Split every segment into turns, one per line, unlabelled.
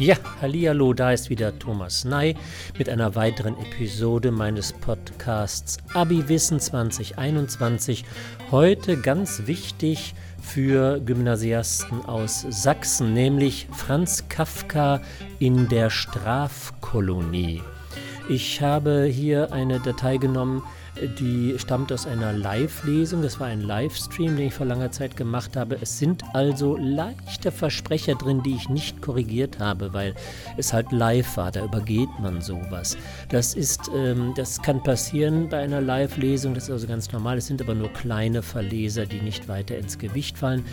Ja, hallihallo, da ist wieder Thomas Ney mit einer weiteren Episode meines Podcasts Abi Wissen 2021. Heute ganz wichtig für Gymnasiasten aus Sachsen, nämlich Franz Kafka in der Strafkolonie. Ich habe hier eine Datei genommen, die stammt aus einer Live-Lesung. Das war ein Livestream, den ich vor langer Zeit gemacht habe. Es sind also leichte Versprecher drin, die ich nicht korrigiert habe, weil es halt live war. Da übergeht man sowas. Das ist, ähm, das kann passieren bei einer Live-Lesung. Das ist also ganz normal. Es sind aber nur kleine Verleser, die nicht weiter ins Gewicht fallen.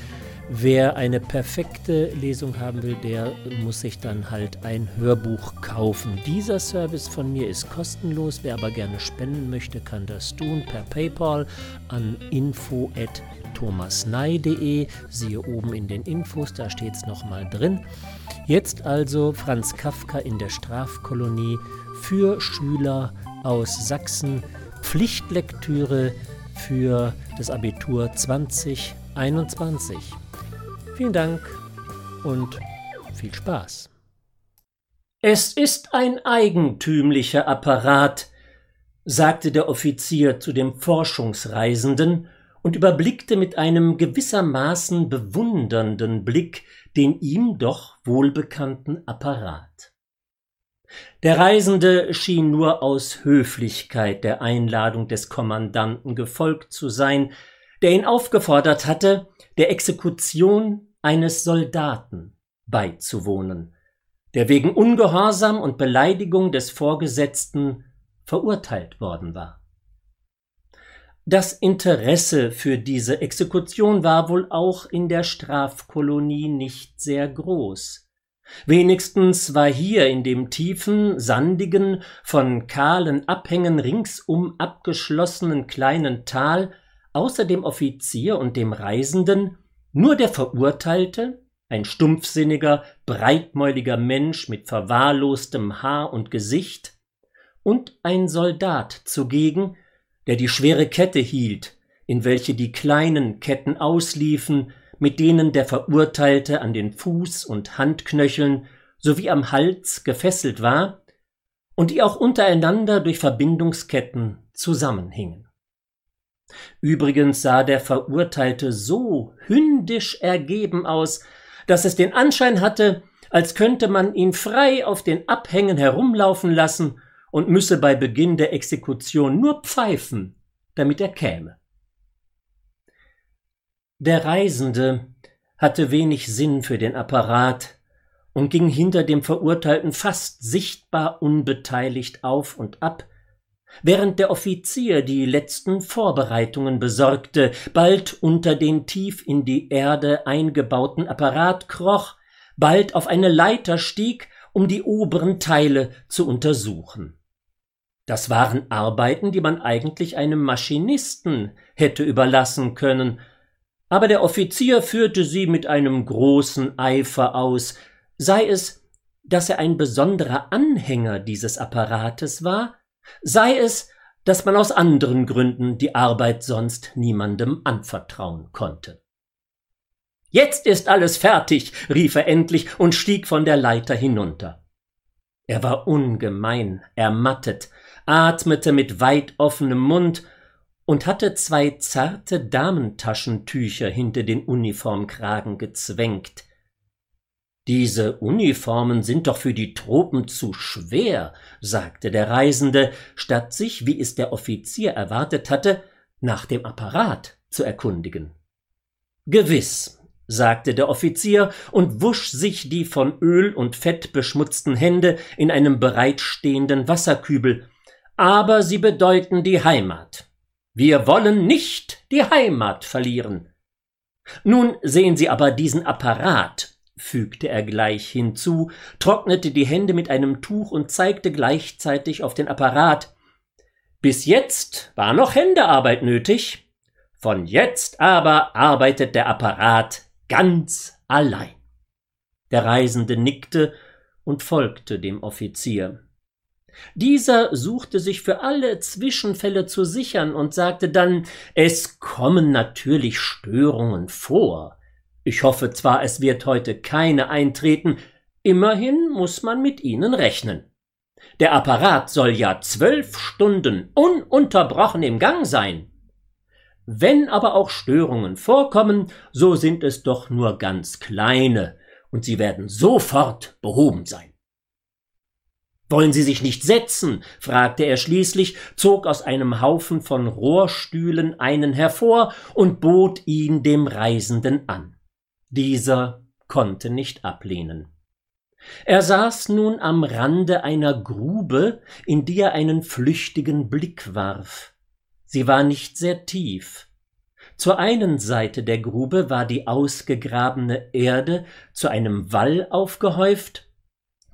Wer eine perfekte Lesung haben will, der muss sich dann halt ein Hörbuch kaufen. Dieser Service von mir ist kostenlos. Wer aber gerne spenden möchte, kann das tun per PayPal an info@thomasnei.de. Siehe oben in den Infos, da steht es nochmal drin. Jetzt also Franz Kafka in der Strafkolonie für Schüler aus Sachsen. Pflichtlektüre für das Abitur 2021. Vielen Dank und viel Spaß. Es ist ein eigentümlicher Apparat, sagte der Offizier zu dem Forschungsreisenden und überblickte mit einem gewissermaßen bewundernden Blick den ihm doch wohlbekannten Apparat. Der Reisende schien nur aus Höflichkeit der Einladung des Kommandanten gefolgt zu sein, der ihn aufgefordert hatte, der Exekution eines Soldaten beizuwohnen, der wegen Ungehorsam und Beleidigung des Vorgesetzten verurteilt worden war. Das Interesse für diese Exekution war wohl auch in der Strafkolonie nicht sehr groß. Wenigstens war hier in dem tiefen, sandigen, von kahlen Abhängen ringsum abgeschlossenen kleinen Tal außer dem Offizier und dem Reisenden nur der Verurteilte, ein stumpfsinniger, breitmäuliger Mensch mit verwahrlostem Haar und Gesicht, und ein Soldat zugegen, der die schwere Kette hielt, in welche die kleinen Ketten ausliefen, mit denen der Verurteilte an den Fuß und Handknöcheln sowie am Hals gefesselt war und die auch untereinander durch Verbindungsketten zusammenhingen. Übrigens sah der Verurteilte so hündisch ergeben aus, dass es den Anschein hatte, als könnte man ihn frei auf den Abhängen herumlaufen lassen und müsse bei Beginn der Exekution nur pfeifen, damit er käme. Der Reisende hatte wenig Sinn für den Apparat und ging hinter dem Verurteilten fast sichtbar unbeteiligt auf und ab, während der Offizier die letzten Vorbereitungen besorgte, bald unter den tief in die Erde eingebauten Apparat kroch, bald auf eine Leiter stieg, um die oberen Teile zu untersuchen. Das waren Arbeiten, die man eigentlich einem Maschinisten hätte überlassen können, aber der Offizier führte sie mit einem großen Eifer aus, sei es, dass er ein besonderer Anhänger dieses Apparates war, sei es, dass man aus anderen Gründen die Arbeit sonst niemandem anvertrauen konnte. Jetzt ist alles fertig, rief er endlich und stieg von der Leiter hinunter. Er war ungemein ermattet, atmete mit weit offenem Mund und hatte zwei zarte Damentaschentücher hinter den Uniformkragen gezwängt, diese Uniformen sind doch für die Tropen zu schwer, sagte der Reisende, statt sich, wie es der Offizier erwartet hatte, nach dem Apparat zu erkundigen. Gewiss, sagte der Offizier und wusch sich die von Öl und Fett beschmutzten Hände in einem bereitstehenden Wasserkübel, aber sie bedeuten die Heimat. Wir wollen nicht die Heimat verlieren. Nun sehen Sie aber diesen Apparat fügte er gleich hinzu, trocknete die Hände mit einem Tuch und zeigte gleichzeitig auf den Apparat. Bis jetzt war noch Händearbeit nötig. Von jetzt aber arbeitet der Apparat ganz allein. Der Reisende nickte und folgte dem Offizier. Dieser suchte sich für alle Zwischenfälle zu sichern und sagte dann, es kommen natürlich Störungen vor. Ich hoffe zwar, es wird heute keine eintreten, Immerhin muss man mit ihnen rechnen. Der Apparat soll ja zwölf Stunden ununterbrochen im Gang sein. Wenn aber auch Störungen vorkommen, so sind es doch nur ganz kleine, und sie werden sofort behoben sein. Wollen Sie sich nicht setzen? fragte er schließlich, zog aus einem Haufen von Rohrstühlen einen hervor und bot ihn dem Reisenden an. Dieser konnte nicht ablehnen. Er saß nun am Rande einer Grube, in die er einen flüchtigen Blick warf. Sie war nicht sehr tief. Zur einen Seite der Grube war die ausgegrabene Erde zu einem Wall aufgehäuft,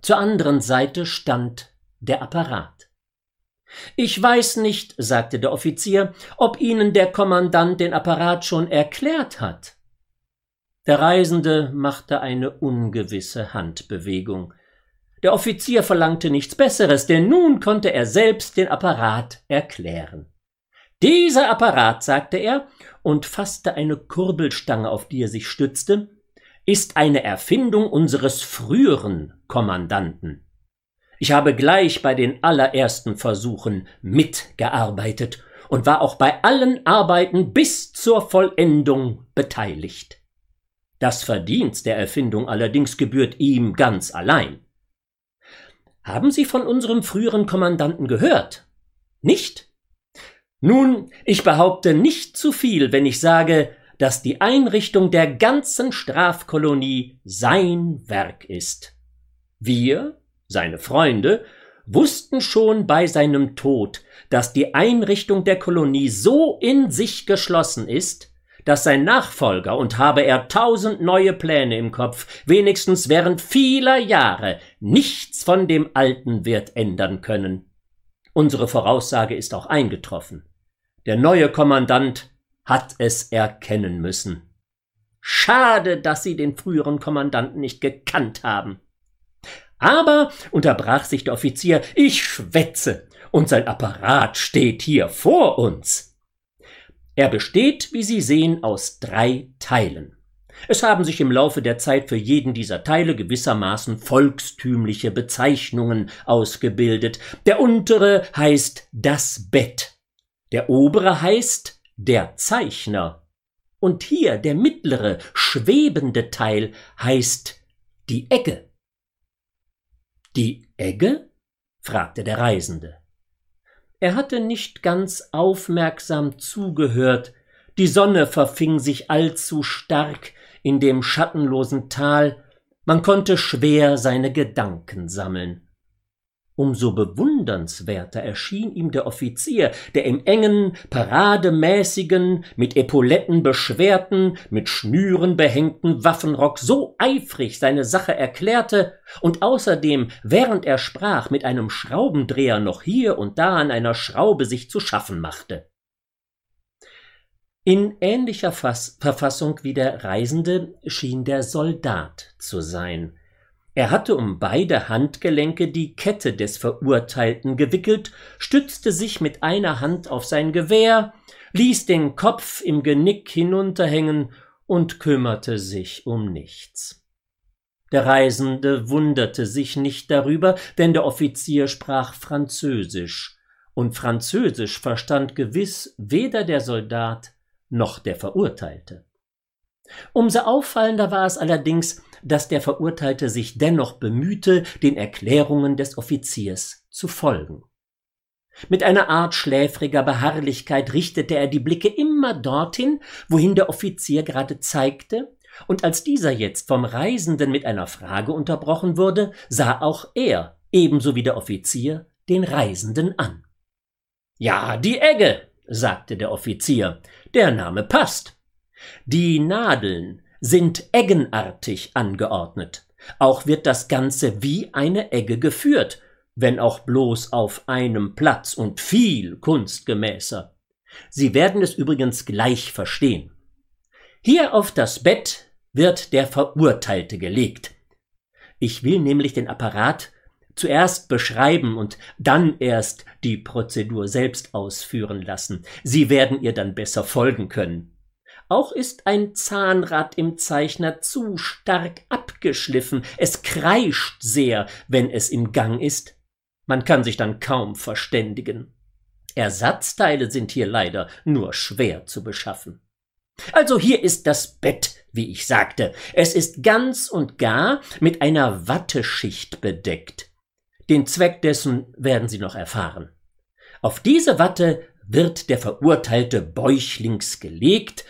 zur anderen Seite stand der Apparat. Ich weiß nicht, sagte der Offizier, ob Ihnen der Kommandant den Apparat schon erklärt hat. Der Reisende machte eine ungewisse Handbewegung. Der Offizier verlangte nichts Besseres, denn nun konnte er selbst den Apparat erklären. Dieser Apparat, sagte er und fasste eine Kurbelstange, auf die er sich stützte, ist eine Erfindung unseres früheren Kommandanten. Ich habe gleich bei den allerersten Versuchen mitgearbeitet und war auch bei allen Arbeiten bis zur Vollendung beteiligt. Das Verdienst der Erfindung allerdings gebührt ihm ganz allein. Haben Sie von unserem früheren Kommandanten gehört? Nicht? Nun, ich behaupte nicht zu viel, wenn ich sage, dass die Einrichtung der ganzen Strafkolonie sein Werk ist. Wir, seine Freunde, wussten schon bei seinem Tod, dass die Einrichtung der Kolonie so in sich geschlossen ist, dass sein Nachfolger, und habe er tausend neue Pläne im Kopf, wenigstens während vieler Jahre nichts von dem Alten wird ändern können. Unsere Voraussage ist auch eingetroffen. Der neue Kommandant hat es erkennen müssen. Schade, dass Sie den früheren Kommandanten nicht gekannt haben. Aber, unterbrach sich der Offizier, ich schwätze, und sein Apparat steht hier vor uns. Er besteht, wie Sie sehen, aus drei Teilen. Es haben sich im Laufe der Zeit für jeden dieser Teile gewissermaßen volkstümliche Bezeichnungen ausgebildet. Der untere heißt das Bett, der obere heißt der Zeichner, und hier der mittlere, schwebende Teil heißt die Egge. Die Egge? fragte der Reisende. Er hatte nicht ganz aufmerksam zugehört, die Sonne verfing sich allzu stark in dem schattenlosen Tal, man konnte schwer seine Gedanken sammeln. Umso bewundernswerter erschien ihm der Offizier, der im engen, parademäßigen, mit Epauletten beschwerten, mit Schnüren behängten Waffenrock so eifrig seine Sache erklärte und außerdem, während er sprach, mit einem Schraubendreher noch hier und da an einer Schraube sich zu schaffen machte. In ähnlicher Fass Verfassung wie der Reisende schien der Soldat zu sein, er hatte um beide Handgelenke die Kette des Verurteilten gewickelt, stützte sich mit einer Hand auf sein Gewehr, ließ den Kopf im Genick hinunterhängen und kümmerte sich um nichts. Der Reisende wunderte sich nicht darüber, denn der Offizier sprach Französisch, und Französisch verstand gewiss weder der Soldat noch der Verurteilte. Umso auffallender war es allerdings, dass der Verurteilte sich dennoch bemühte, den Erklärungen des Offiziers zu folgen. Mit einer Art schläfriger Beharrlichkeit richtete er die Blicke immer dorthin, wohin der Offizier gerade zeigte, und als dieser jetzt vom Reisenden mit einer Frage unterbrochen wurde, sah auch er, ebenso wie der Offizier, den Reisenden an. Ja, die Egge, sagte der Offizier, der Name passt. Die Nadeln sind eggenartig angeordnet. Auch wird das Ganze wie eine Egge geführt, wenn auch bloß auf einem Platz und viel kunstgemäßer. Sie werden es übrigens gleich verstehen. Hier auf das Bett wird der Verurteilte gelegt. Ich will nämlich den Apparat zuerst beschreiben und dann erst die Prozedur selbst ausführen lassen. Sie werden ihr dann besser folgen können. Auch ist ein Zahnrad im Zeichner zu stark abgeschliffen, es kreischt sehr, wenn es im Gang ist. Man kann sich dann kaum verständigen. Ersatzteile sind hier leider nur schwer zu beschaffen. Also hier ist das Bett, wie ich sagte. Es ist ganz und gar mit einer Watteschicht bedeckt. Den Zweck dessen werden Sie noch erfahren. Auf diese Watte wird der Verurteilte bäuchlings gelegt,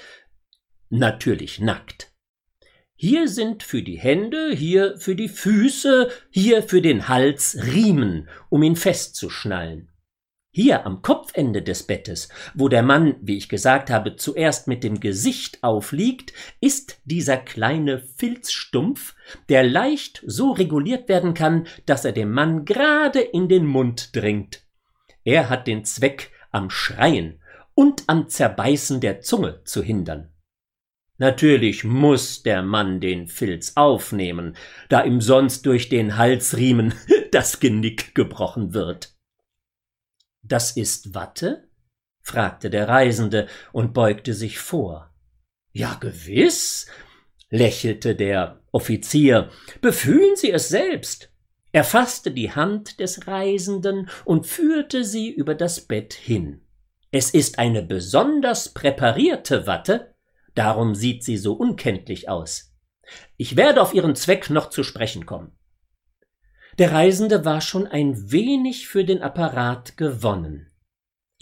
natürlich nackt. Hier sind für die Hände, hier für die Füße, hier für den Hals Riemen, um ihn festzuschnallen. Hier am Kopfende des Bettes, wo der Mann, wie ich gesagt habe, zuerst mit dem Gesicht aufliegt, ist dieser kleine Filzstumpf, der leicht so reguliert werden kann, dass er dem Mann gerade in den Mund dringt. Er hat den Zweck, am Schreien und am Zerbeißen der Zunge zu hindern. Natürlich muss der Mann den Filz aufnehmen, da ihm sonst durch den Halsriemen das Genick gebrochen wird. Das ist Watte? fragte der Reisende und beugte sich vor. Ja, gewiss, lächelte der Offizier, befühlen Sie es selbst. Er fasste die Hand des Reisenden und führte sie über das Bett hin. Es ist eine besonders präparierte Watte, darum sieht sie so unkenntlich aus. Ich werde auf Ihren Zweck noch zu sprechen kommen. Der Reisende war schon ein wenig für den Apparat gewonnen.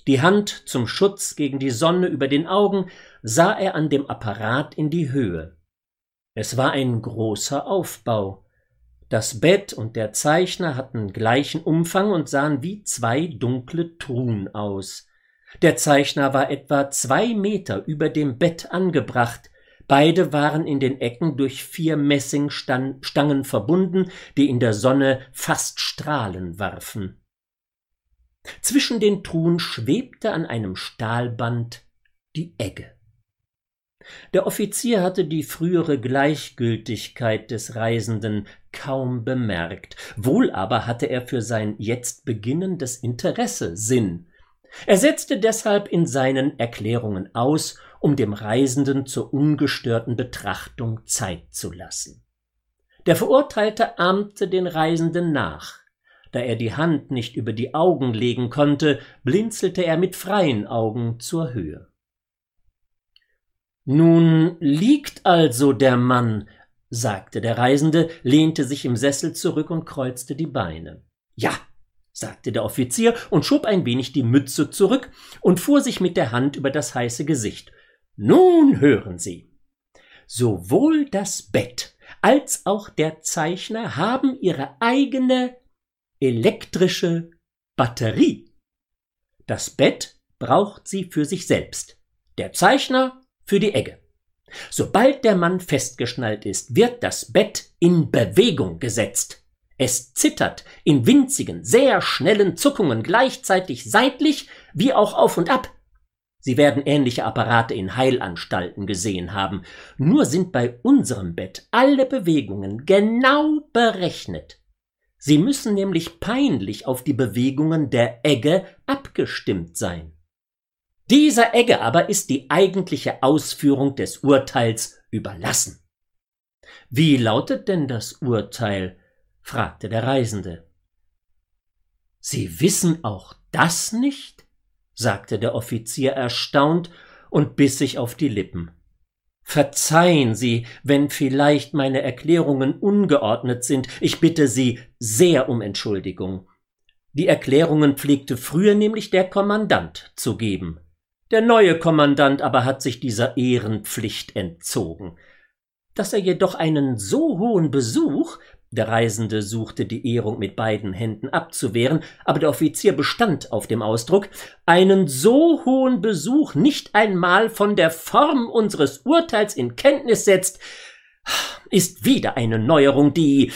Die Hand zum Schutz gegen die Sonne über den Augen sah er an dem Apparat in die Höhe. Es war ein großer Aufbau. Das Bett und der Zeichner hatten gleichen Umfang und sahen wie zwei dunkle Truhen aus. Der Zeichner war etwa zwei Meter über dem Bett angebracht, Beide waren in den Ecken durch vier Messingstangen verbunden, die in der Sonne fast Strahlen warfen. Zwischen den Truhen schwebte an einem Stahlband die Egge. Der Offizier hatte die frühere Gleichgültigkeit des Reisenden kaum bemerkt, wohl aber hatte er für sein jetzt beginnendes Interesse Sinn. Er setzte deshalb in seinen Erklärungen aus um dem Reisenden zur ungestörten Betrachtung Zeit zu lassen. Der Verurteilte ahmte den Reisenden nach. Da er die Hand nicht über die Augen legen konnte, blinzelte er mit freien Augen zur Höhe. Nun liegt also der Mann, sagte der Reisende, lehnte sich im Sessel zurück und kreuzte die Beine. Ja, sagte der Offizier und schob ein wenig die Mütze zurück und fuhr sich mit der Hand über das heiße Gesicht. Nun hören Sie. Sowohl das Bett als auch der Zeichner haben ihre eigene elektrische Batterie. Das Bett braucht sie für sich selbst, der Zeichner für die Egge. Sobald der Mann festgeschnallt ist, wird das Bett in Bewegung gesetzt. Es zittert in winzigen, sehr schnellen Zuckungen gleichzeitig seitlich wie auch auf und ab. Sie werden ähnliche Apparate in Heilanstalten gesehen haben, nur sind bei unserem Bett alle Bewegungen genau berechnet. Sie müssen nämlich peinlich auf die Bewegungen der Egge abgestimmt sein. Dieser Egge aber ist die eigentliche Ausführung des Urteils überlassen. Wie lautet denn das Urteil? Fragte der Reisende. Sie wissen auch das nicht? sagte der Offizier erstaunt und biss sich auf die Lippen. Verzeihen Sie, wenn vielleicht meine Erklärungen ungeordnet sind, ich bitte Sie sehr um Entschuldigung. Die Erklärungen pflegte früher nämlich der Kommandant zu geben. Der neue Kommandant aber hat sich dieser Ehrenpflicht entzogen. Dass er jedoch einen so hohen Besuch der Reisende suchte die Ehrung mit beiden Händen abzuwehren, aber der Offizier bestand auf dem Ausdruck, einen so hohen Besuch nicht einmal von der Form unseres Urteils in Kenntnis setzt, ist wieder eine Neuerung, die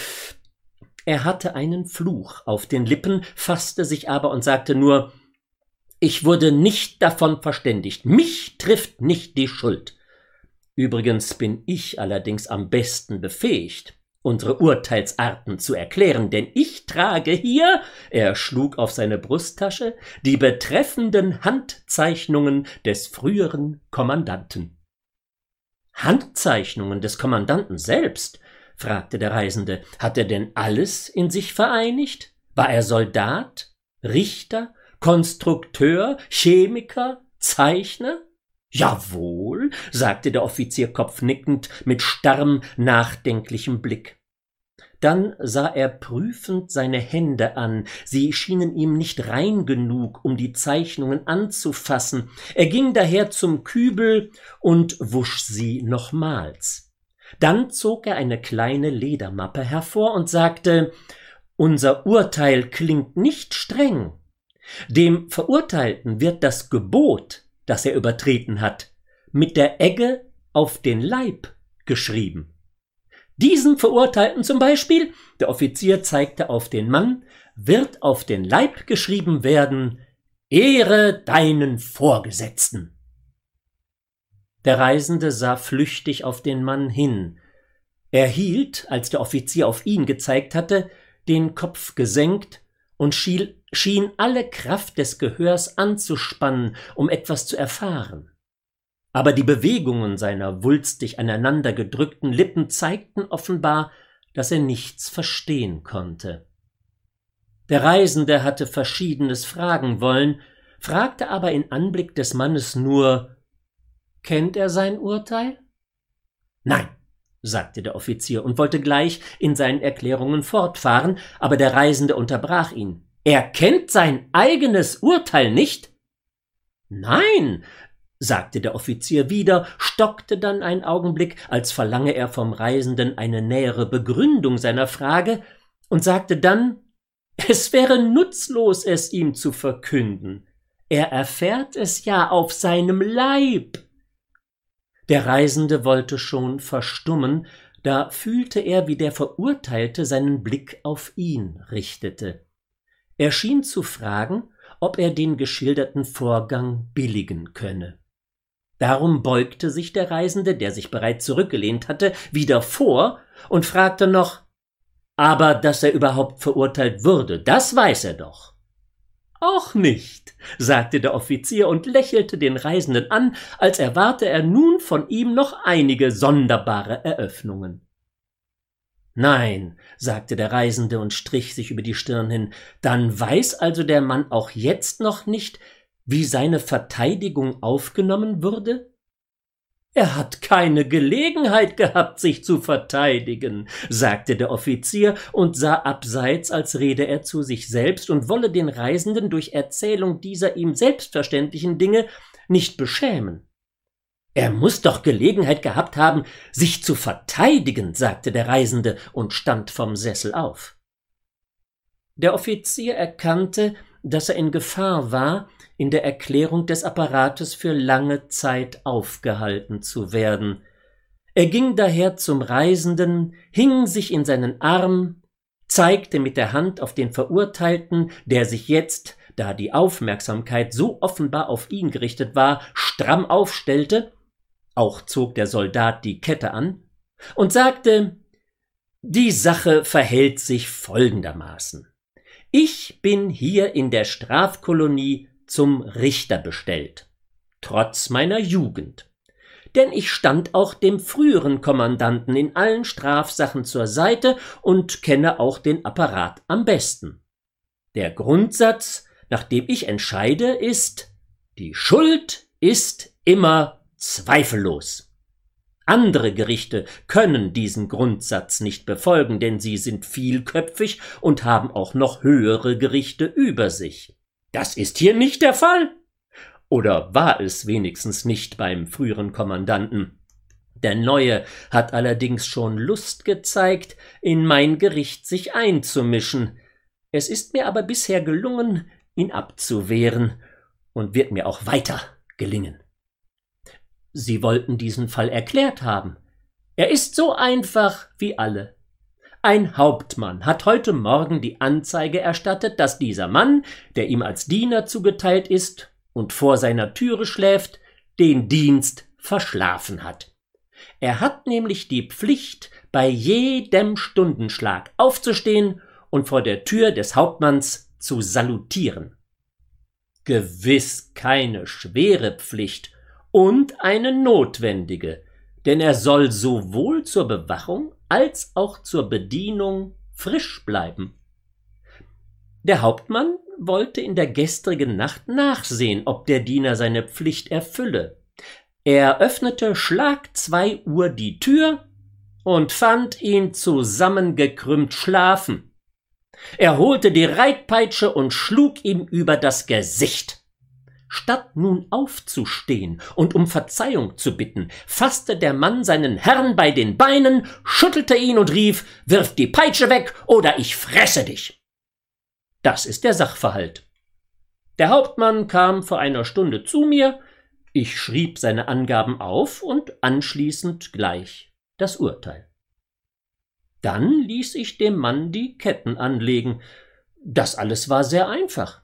er hatte einen Fluch auf den Lippen, fasste sich aber und sagte nur Ich wurde nicht davon verständigt, mich trifft nicht die Schuld. Übrigens bin ich allerdings am besten befähigt, unsere Urteilsarten zu erklären, denn ich trage hier, er schlug auf seine Brusttasche, die betreffenden Handzeichnungen des früheren Kommandanten. Handzeichnungen des Kommandanten selbst? fragte der Reisende. Hat er denn alles in sich vereinigt? War er Soldat, Richter, Konstrukteur, Chemiker, Zeichner? Jawohl, sagte der Offizier kopfnickend mit starrem, nachdenklichem Blick. Dann sah er prüfend seine Hände an, sie schienen ihm nicht rein genug, um die Zeichnungen anzufassen. Er ging daher zum Kübel und wusch sie nochmals. Dann zog er eine kleine Ledermappe hervor und sagte Unser Urteil klingt nicht streng. Dem Verurteilten wird das Gebot, das er übertreten hat, mit der Egge auf den Leib geschrieben. Diesen Verurteilten zum Beispiel, der Offizier zeigte auf den Mann, wird auf den Leib geschrieben werden, Ehre deinen Vorgesetzten. Der Reisende sah flüchtig auf den Mann hin. Er hielt, als der Offizier auf ihn gezeigt hatte, den Kopf gesenkt und schien alle Kraft des Gehörs anzuspannen, um etwas zu erfahren aber die Bewegungen seiner wulstig aneinander gedrückten Lippen zeigten offenbar, dass er nichts verstehen konnte. Der Reisende hatte Verschiedenes fragen wollen, fragte aber in Anblick des Mannes nur Kennt er sein Urteil? Nein, sagte der Offizier und wollte gleich in seinen Erklärungen fortfahren, aber der Reisende unterbrach ihn. Er kennt sein eigenes Urteil nicht? Nein, sagte der Offizier wieder, stockte dann einen Augenblick, als verlange er vom Reisenden eine nähere Begründung seiner Frage, und sagte dann Es wäre nutzlos, es ihm zu verkünden. Er erfährt es ja auf seinem Leib. Der Reisende wollte schon verstummen, da fühlte er, wie der Verurteilte seinen Blick auf ihn richtete. Er schien zu fragen, ob er den geschilderten Vorgang billigen könne. Darum beugte sich der Reisende, der sich bereits zurückgelehnt hatte, wieder vor und fragte noch Aber dass er überhaupt verurteilt würde, das weiß er doch. Auch nicht, sagte der Offizier und lächelte den Reisenden an, als erwarte er nun von ihm noch einige sonderbare Eröffnungen. Nein, sagte der Reisende und strich sich über die Stirn hin, dann weiß also der Mann auch jetzt noch nicht, wie seine Verteidigung aufgenommen würde? Er hat keine Gelegenheit gehabt, sich zu verteidigen, sagte der Offizier und sah abseits, als rede er zu sich selbst und wolle den Reisenden durch Erzählung dieser ihm selbstverständlichen Dinge nicht beschämen. Er muss doch Gelegenheit gehabt haben, sich zu verteidigen, sagte der Reisende und stand vom Sessel auf. Der Offizier erkannte, dass er in Gefahr war, in der Erklärung des Apparates für lange Zeit aufgehalten zu werden. Er ging daher zum Reisenden, hing sich in seinen Arm, zeigte mit der Hand auf den Verurteilten, der sich jetzt, da die Aufmerksamkeit so offenbar auf ihn gerichtet war, stramm aufstellte, auch zog der Soldat die Kette an, und sagte Die Sache verhält sich folgendermaßen. Ich bin hier in der Strafkolonie zum Richter bestellt, trotz meiner Jugend. Denn ich stand auch dem früheren Kommandanten in allen Strafsachen zur Seite und kenne auch den Apparat am besten. Der Grundsatz, nach dem ich entscheide, ist, die Schuld ist immer zweifellos. Andere Gerichte können diesen Grundsatz nicht befolgen, denn sie sind vielköpfig und haben auch noch höhere Gerichte über sich. Das ist hier nicht der Fall. Oder war es wenigstens nicht beim früheren Kommandanten? Der Neue hat allerdings schon Lust gezeigt, in mein Gericht sich einzumischen. Es ist mir aber bisher gelungen, ihn abzuwehren und wird mir auch weiter gelingen. Sie wollten diesen Fall erklärt haben. Er ist so einfach wie alle. Ein Hauptmann hat heute Morgen die Anzeige erstattet, dass dieser Mann, der ihm als Diener zugeteilt ist und vor seiner Türe schläft, den Dienst verschlafen hat. Er hat nämlich die Pflicht, bei jedem Stundenschlag aufzustehen und vor der Tür des Hauptmanns zu salutieren. Gewiss keine schwere Pflicht, und eine notwendige, denn er soll sowohl zur Bewachung als auch zur Bedienung frisch bleiben. Der Hauptmann wollte in der gestrigen Nacht nachsehen, ob der Diener seine Pflicht erfülle. Er öffnete Schlag zwei Uhr die Tür und fand ihn zusammengekrümmt schlafen. Er holte die Reitpeitsche und schlug ihm über das Gesicht. Statt nun aufzustehen und um Verzeihung zu bitten, fasste der Mann seinen Herrn bei den Beinen, schüttelte ihn und rief Wirf die Peitsche weg, oder ich fresse dich. Das ist der Sachverhalt. Der Hauptmann kam vor einer Stunde zu mir, ich schrieb seine Angaben auf und anschließend gleich das Urteil. Dann ließ ich dem Mann die Ketten anlegen. Das alles war sehr einfach.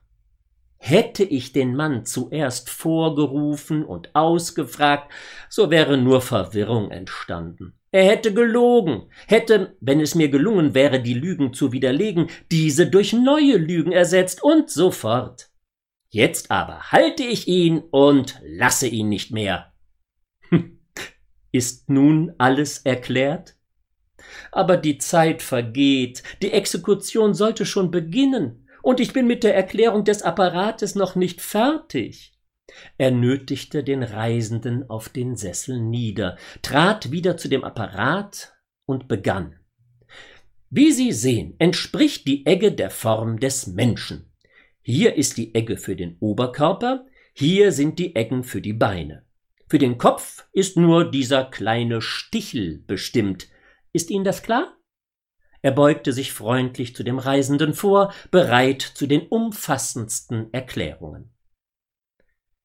Hätte ich den Mann zuerst vorgerufen und ausgefragt, so wäre nur Verwirrung entstanden. Er hätte gelogen, hätte, wenn es mir gelungen wäre, die Lügen zu widerlegen, diese durch neue Lügen ersetzt und so fort. Jetzt aber halte ich ihn und lasse ihn nicht mehr. Ist nun alles erklärt? Aber die Zeit vergeht, die Exekution sollte schon beginnen, und ich bin mit der Erklärung des Apparates noch nicht fertig. Er nötigte den Reisenden auf den Sessel nieder, trat wieder zu dem Apparat und begann. Wie Sie sehen, entspricht die Egge der Form des Menschen. Hier ist die Egge für den Oberkörper, hier sind die Eggen für die Beine. Für den Kopf ist nur dieser kleine Stichel bestimmt. Ist Ihnen das klar? Er beugte sich freundlich zu dem Reisenden vor, bereit zu den umfassendsten Erklärungen.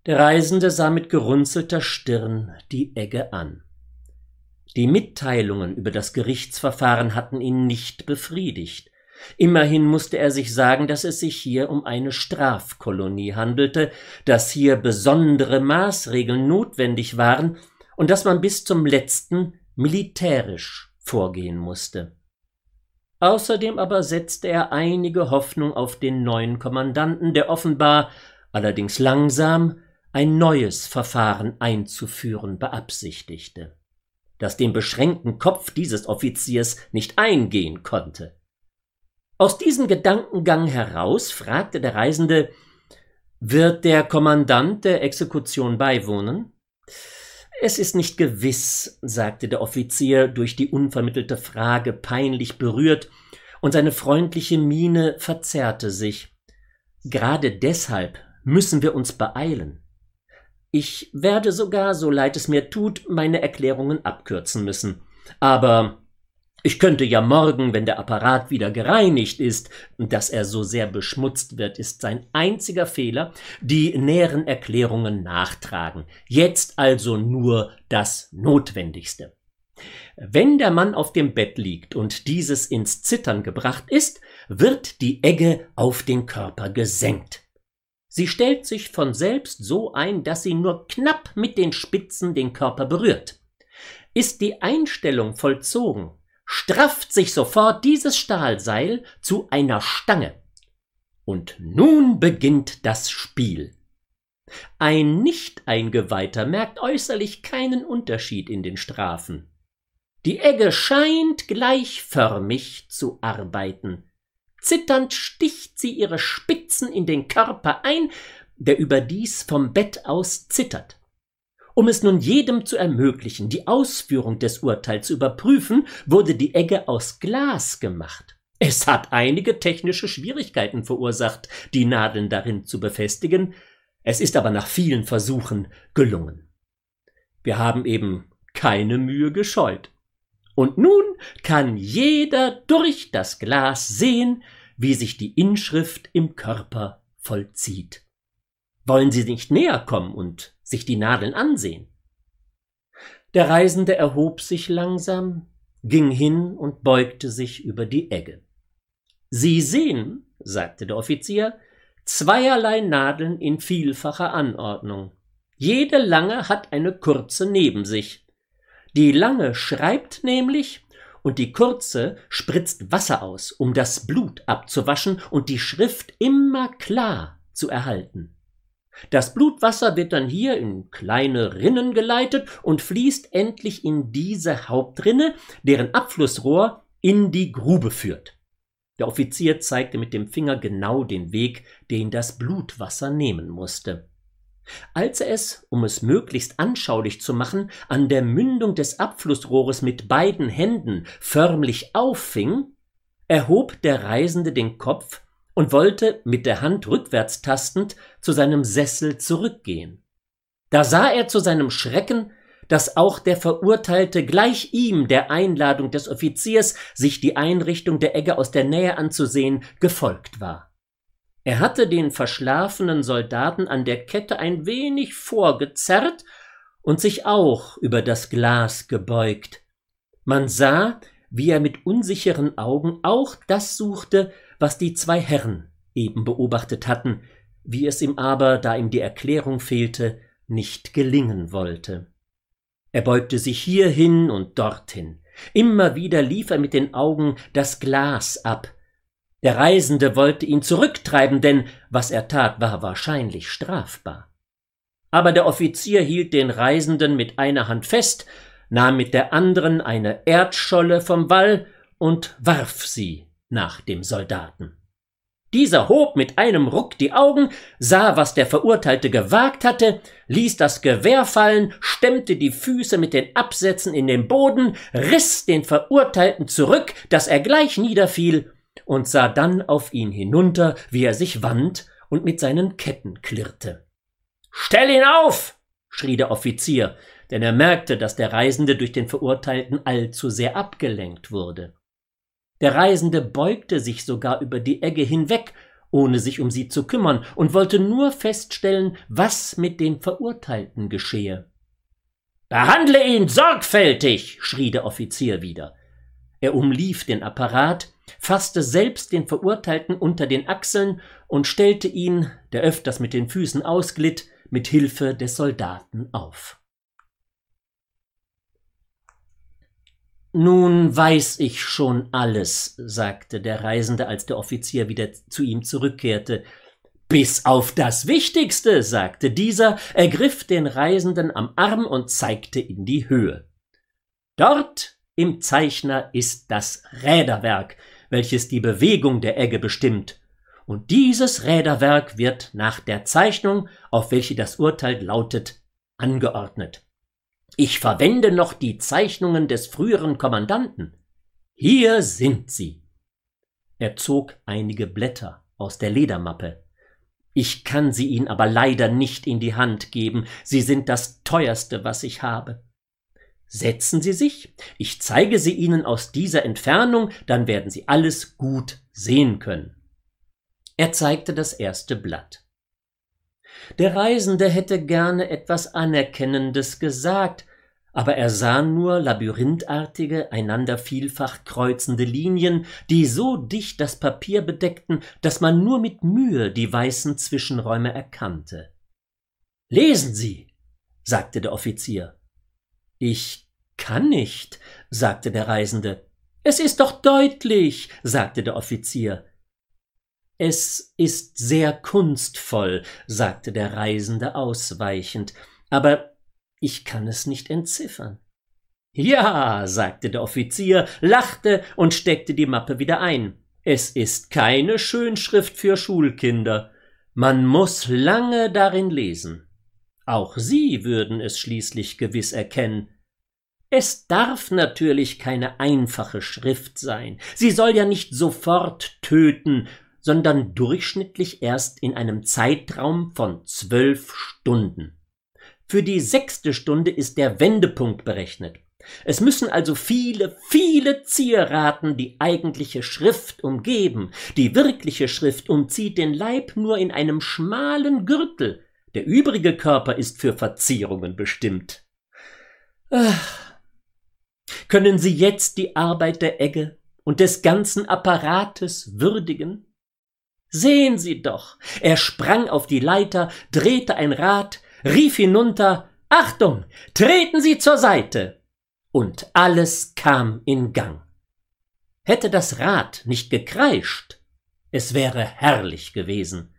Der Reisende sah mit gerunzelter Stirn die Egge an. Die Mitteilungen über das Gerichtsverfahren hatten ihn nicht befriedigt. Immerhin musste er sich sagen, dass es sich hier um eine Strafkolonie handelte, dass hier besondere Maßregeln notwendig waren und dass man bis zum letzten militärisch vorgehen musste. Außerdem aber setzte er einige Hoffnung auf den neuen Kommandanten, der offenbar, allerdings langsam, ein neues Verfahren einzuführen beabsichtigte, das dem beschränkten Kopf dieses Offiziers nicht eingehen konnte. Aus diesem Gedankengang heraus fragte der Reisende Wird der Kommandant der Exekution beiwohnen? Es ist nicht gewiss, sagte der Offizier durch die unvermittelte Frage peinlich berührt, und seine freundliche Miene verzerrte sich. Gerade deshalb müssen wir uns beeilen. Ich werde sogar, so leid es mir tut, meine Erklärungen abkürzen müssen. Aber ich könnte ja morgen, wenn der Apparat wieder gereinigt ist, dass er so sehr beschmutzt wird, ist sein einziger Fehler, die näheren Erklärungen nachtragen. Jetzt also nur das Notwendigste. Wenn der Mann auf dem Bett liegt und dieses ins Zittern gebracht ist, wird die Egge auf den Körper gesenkt. Sie stellt sich von selbst so ein, dass sie nur knapp mit den Spitzen den Körper berührt. Ist die Einstellung vollzogen, strafft sich sofort dieses Stahlseil zu einer Stange. Und nun beginnt das Spiel. Ein Nicht-Eingeweihter merkt äußerlich keinen Unterschied in den Strafen. Die Egge scheint gleichförmig zu arbeiten. Zitternd sticht sie ihre Spitzen in den Körper ein, der überdies vom Bett aus zittert. Um es nun jedem zu ermöglichen, die Ausführung des Urteils zu überprüfen, wurde die Egge aus Glas gemacht. Es hat einige technische Schwierigkeiten verursacht, die Nadeln darin zu befestigen, es ist aber nach vielen Versuchen gelungen. Wir haben eben keine Mühe gescheut. Und nun kann jeder durch das Glas sehen, wie sich die Inschrift im Körper vollzieht. Wollen Sie nicht näher kommen und sich die Nadeln ansehen? Der Reisende erhob sich langsam, ging hin und beugte sich über die Egge. Sie sehen, sagte der Offizier, zweierlei Nadeln in vielfacher Anordnung. Jede lange hat eine kurze neben sich. Die lange schreibt nämlich und die kurze spritzt Wasser aus, um das Blut abzuwaschen und die Schrift immer klar zu erhalten. Das Blutwasser wird dann hier in kleine Rinnen geleitet und fließt endlich in diese Hauptrinne, deren Abflussrohr in die Grube führt. Der Offizier zeigte mit dem Finger genau den Weg, den das Blutwasser nehmen musste. Als er es, um es möglichst anschaulich zu machen, an der Mündung des Abflussrohres mit beiden Händen förmlich auffing, erhob der Reisende den Kopf und wollte mit der Hand rückwärts tastend zu seinem Sessel zurückgehen. Da sah er zu seinem Schrecken, dass auch der Verurteilte gleich ihm der Einladung des Offiziers, sich die Einrichtung der Egge aus der Nähe anzusehen, gefolgt war. Er hatte den verschlafenen Soldaten an der Kette ein wenig vorgezerrt und sich auch über das Glas gebeugt. Man sah, wie er mit unsicheren Augen auch das suchte, was die zwei Herren eben beobachtet hatten, wie es ihm aber, da ihm die Erklärung fehlte, nicht gelingen wollte. Er beugte sich hierhin und dorthin. Immer wieder lief er mit den Augen das Glas ab, der Reisende wollte ihn zurücktreiben, denn was er tat, war wahrscheinlich strafbar. Aber der Offizier hielt den Reisenden mit einer Hand fest, nahm mit der anderen eine Erdscholle vom Wall und warf sie nach dem Soldaten. Dieser hob mit einem Ruck die Augen, sah, was der Verurteilte gewagt hatte, ließ das Gewehr fallen, stemmte die Füße mit den Absätzen in den Boden, riss den Verurteilten zurück, dass er gleich niederfiel und sah dann auf ihn hinunter, wie er sich wand und mit seinen Ketten klirrte. Stell ihn auf! schrie der Offizier, denn er merkte, dass der Reisende durch den Verurteilten allzu sehr abgelenkt wurde. Der Reisende beugte sich sogar über die Egge hinweg, ohne sich um sie zu kümmern, und wollte nur feststellen, was mit dem Verurteilten geschehe. Behandle ihn sorgfältig, schrie der Offizier wieder. Er umlief den Apparat, fasste selbst den Verurteilten unter den Achseln und stellte ihn, der öfters mit den Füßen ausglitt, mit Hilfe des Soldaten auf. Nun weiß ich schon alles, sagte der Reisende, als der Offizier wieder zu ihm zurückkehrte. Bis auf das Wichtigste, sagte dieser, ergriff den Reisenden am Arm und zeigte in die Höhe. Dort im Zeichner ist das Räderwerk, welches die Bewegung der Egge bestimmt, und dieses Räderwerk wird nach der Zeichnung, auf welche das Urteil lautet, angeordnet. Ich verwende noch die Zeichnungen des früheren Kommandanten. Hier sind sie. Er zog einige Blätter aus der Ledermappe. Ich kann sie Ihnen aber leider nicht in die Hand geben, sie sind das teuerste, was ich habe. Setzen Sie sich, ich zeige sie Ihnen aus dieser Entfernung, dann werden Sie alles gut sehen können. Er zeigte das erste Blatt. Der Reisende hätte gerne etwas Anerkennendes gesagt, aber er sah nur labyrinthartige, einander vielfach kreuzende Linien, die so dicht das Papier bedeckten, dass man nur mit Mühe die weißen Zwischenräume erkannte. Lesen Sie, sagte der Offizier. Ich kann nicht, sagte der Reisende. Es ist doch deutlich, sagte der Offizier. Es ist sehr kunstvoll, sagte der Reisende ausweichend, aber ich kann es nicht entziffern. Ja, sagte der Offizier, lachte und steckte die Mappe wieder ein. Es ist keine Schönschrift für Schulkinder. Man muss lange darin lesen. Auch Sie würden es schließlich gewiss erkennen. Es darf natürlich keine einfache Schrift sein. Sie soll ja nicht sofort töten, sondern durchschnittlich erst in einem Zeitraum von zwölf Stunden. Für die sechste Stunde ist der Wendepunkt berechnet. Es müssen also viele, viele Zieraten die eigentliche Schrift umgeben. Die wirkliche Schrift umzieht den Leib nur in einem schmalen Gürtel. Der übrige Körper ist für Verzierungen bestimmt. Ach, können Sie jetzt die Arbeit der Egge und des ganzen Apparates würdigen? Sehen Sie doch, er sprang auf die Leiter, drehte ein Rad, rief hinunter Achtung, treten Sie zur Seite. Und alles kam in Gang. Hätte das Rad nicht gekreischt, es wäre herrlich gewesen.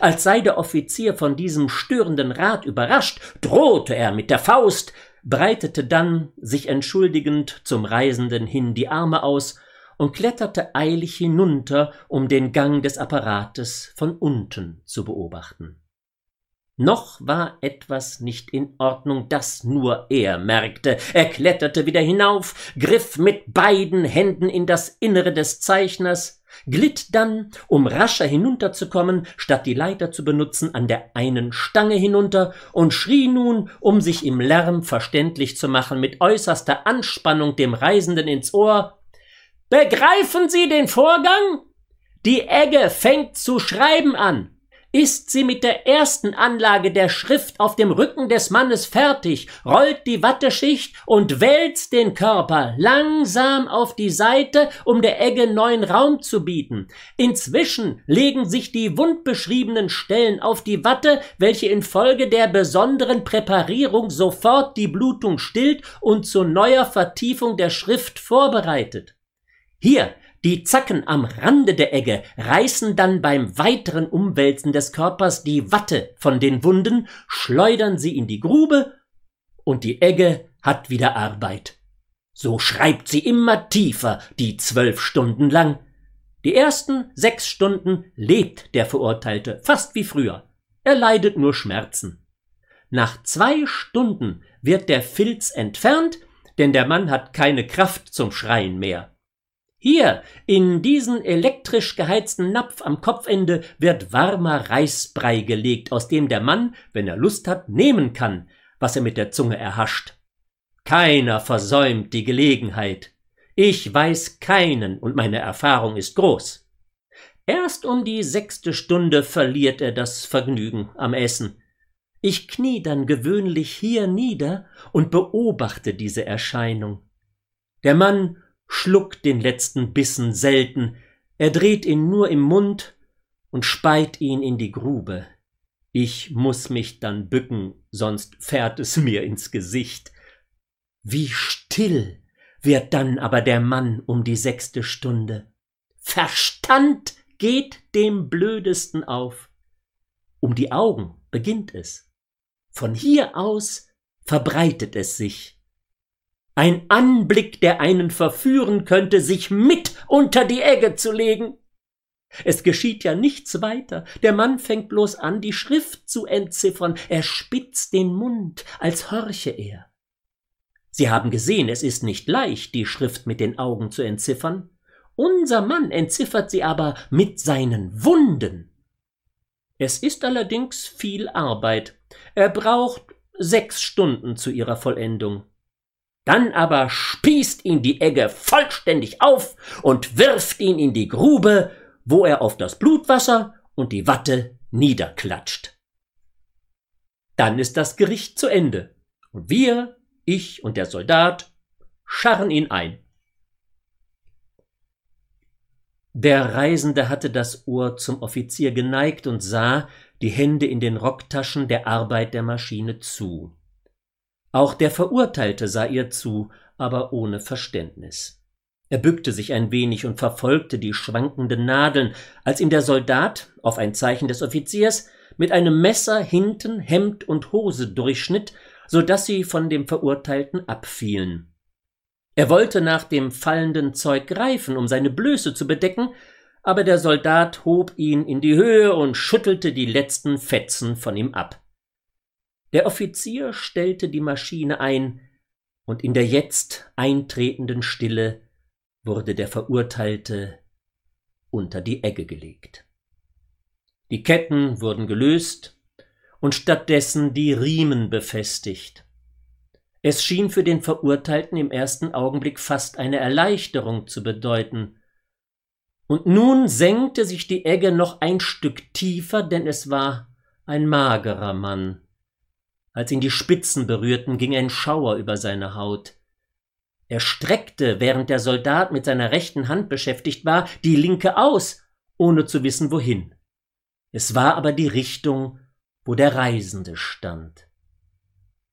Als sei der Offizier von diesem störenden Rat überrascht, drohte er mit der Faust, breitete dann, sich entschuldigend, zum Reisenden hin die Arme aus und kletterte eilig hinunter, um den Gang des Apparates von unten zu beobachten. Noch war etwas nicht in Ordnung, das nur er merkte. Er kletterte wieder hinauf, griff mit beiden Händen in das Innere des Zeichners, glitt dann, um rascher hinunterzukommen, statt die Leiter zu benutzen, an der einen Stange hinunter und schrie nun, um sich im Lärm verständlich zu machen, mit äußerster Anspannung dem Reisenden ins Ohr Begreifen Sie den Vorgang? Die Egge fängt zu schreiben an. Ist sie mit der ersten Anlage der Schrift auf dem Rücken des Mannes fertig, rollt die Watteschicht und wälzt den Körper langsam auf die Seite, um der Egge neuen Raum zu bieten. Inzwischen legen sich die wundbeschriebenen Stellen auf die Watte, welche infolge der besonderen Präparierung sofort die Blutung stillt und zu neuer Vertiefung der Schrift vorbereitet. Hier die Zacken am Rande der Egge reißen dann beim weiteren Umwälzen des Körpers die Watte von den Wunden, schleudern sie in die Grube, und die Egge hat wieder Arbeit. So schreibt sie immer tiefer, die zwölf Stunden lang. Die ersten sechs Stunden lebt der Verurteilte, fast wie früher. Er leidet nur Schmerzen. Nach zwei Stunden wird der Filz entfernt, denn der Mann hat keine Kraft zum Schreien mehr. Hier, in diesen elektrisch geheizten Napf am Kopfende wird warmer Reisbrei gelegt, aus dem der Mann, wenn er Lust hat, nehmen kann, was er mit der Zunge erhascht. Keiner versäumt die Gelegenheit. Ich weiß keinen und meine Erfahrung ist groß. Erst um die sechste Stunde verliert er das Vergnügen am Essen. Ich knie dann gewöhnlich hier nieder und beobachte diese Erscheinung. Der Mann schluckt den letzten Bissen selten, er dreht ihn nur im Mund und speit ihn in die Grube. Ich muss mich dann bücken, sonst fährt es mir ins Gesicht. Wie still wird dann aber der Mann um die sechste Stunde. Verstand geht dem Blödesten auf. Um die Augen beginnt es. Von hier aus verbreitet es sich. Ein Anblick, der einen verführen könnte, sich mit unter die Egge zu legen. Es geschieht ja nichts weiter. Der Mann fängt bloß an, die Schrift zu entziffern. Er spitzt den Mund, als horche er. Sie haben gesehen, es ist nicht leicht, die Schrift mit den Augen zu entziffern. Unser Mann entziffert sie aber mit seinen Wunden. Es ist allerdings viel Arbeit. Er braucht sechs Stunden zu ihrer Vollendung. Dann aber spießt ihn die Egge vollständig auf und wirft ihn in die Grube, wo er auf das Blutwasser und die Watte niederklatscht. Dann ist das Gericht zu Ende, und wir, ich und der Soldat, scharren ihn ein. Der Reisende hatte das Ohr zum Offizier geneigt und sah, die Hände in den Rocktaschen der Arbeit der Maschine zu. Auch der Verurteilte sah ihr zu, aber ohne Verständnis. Er bückte sich ein wenig und verfolgte die schwankenden Nadeln, als ihm der Soldat, auf ein Zeichen des Offiziers, mit einem Messer hinten Hemd und Hose durchschnitt, so dass sie von dem Verurteilten abfielen. Er wollte nach dem fallenden Zeug greifen, um seine Blöße zu bedecken, aber der Soldat hob ihn in die Höhe und schüttelte die letzten Fetzen von ihm ab. Der Offizier stellte die Maschine ein, und in der jetzt eintretenden Stille wurde der Verurteilte unter die Egge gelegt. Die Ketten wurden gelöst und stattdessen die Riemen befestigt. Es schien für den Verurteilten im ersten Augenblick fast eine Erleichterung zu bedeuten. Und nun senkte sich die Egge noch ein Stück tiefer, denn es war ein magerer Mann. Als ihn die Spitzen berührten, ging ein Schauer über seine Haut. Er streckte, während der Soldat mit seiner rechten Hand beschäftigt war, die linke aus, ohne zu wissen wohin. Es war aber die Richtung, wo der Reisende stand.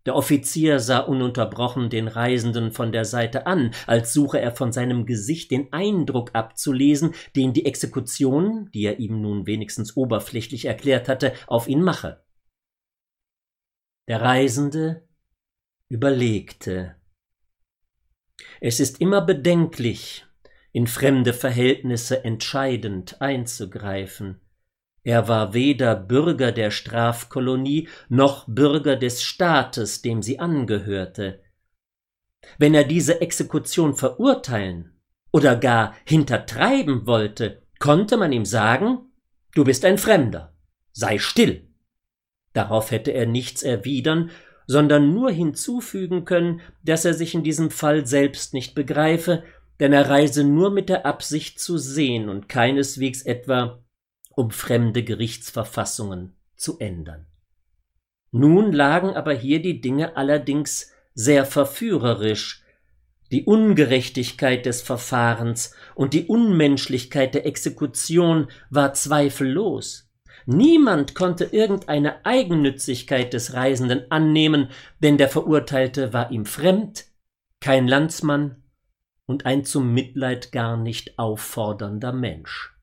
Der Offizier sah ununterbrochen den Reisenden von der Seite an, als suche er von seinem Gesicht den Eindruck abzulesen, den die Exekution, die er ihm nun wenigstens oberflächlich erklärt hatte, auf ihn mache. Der Reisende überlegte. Es ist immer bedenklich, in fremde Verhältnisse entscheidend einzugreifen. Er war weder Bürger der Strafkolonie noch Bürger des Staates, dem sie angehörte. Wenn er diese Exekution verurteilen oder gar hintertreiben wollte, konnte man ihm sagen, du bist ein Fremder, sei still. Darauf hätte er nichts erwidern, sondern nur hinzufügen können, dass er sich in diesem Fall selbst nicht begreife, denn er reise nur mit der Absicht zu sehen und keineswegs etwa um fremde Gerichtsverfassungen zu ändern. Nun lagen aber hier die Dinge allerdings sehr verführerisch, die Ungerechtigkeit des Verfahrens und die Unmenschlichkeit der Exekution war zweifellos. Niemand konnte irgendeine Eigennützigkeit des Reisenden annehmen, denn der Verurteilte war ihm fremd, kein Landsmann und ein zum Mitleid gar nicht auffordernder Mensch.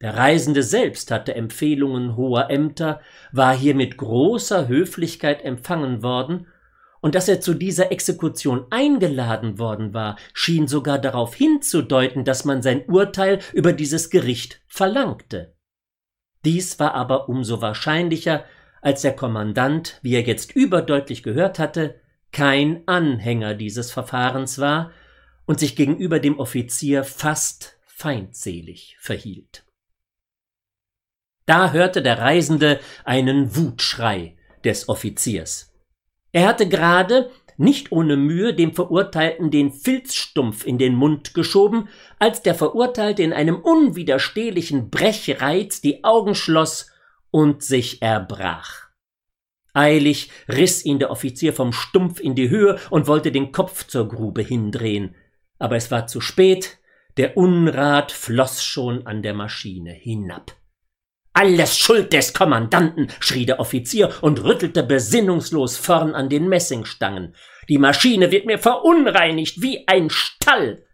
Der Reisende selbst hatte Empfehlungen hoher Ämter, war hier mit großer Höflichkeit empfangen worden, und dass er zu dieser Exekution eingeladen worden war, schien sogar darauf hinzudeuten, dass man sein Urteil über dieses Gericht verlangte. Dies war aber umso wahrscheinlicher, als der Kommandant, wie er jetzt überdeutlich gehört hatte, kein Anhänger dieses Verfahrens war und sich gegenüber dem Offizier fast feindselig verhielt. Da hörte der Reisende einen Wutschrei des Offiziers. Er hatte gerade, nicht ohne Mühe, dem Verurteilten den Filzstumpf in den Mund geschoben, als der Verurteilte in einem unwiderstehlichen Brechreiz die Augen schloss und sich erbrach. Eilig riss ihn der Offizier vom Stumpf in die Höhe und wollte den Kopf zur Grube hindrehen. Aber es war zu spät, der Unrat floss schon an der Maschine hinab. Alles Schuld des Kommandanten, schrie der Offizier und rüttelte besinnungslos vorn an den Messingstangen. Die Maschine wird mir verunreinigt wie ein Stall.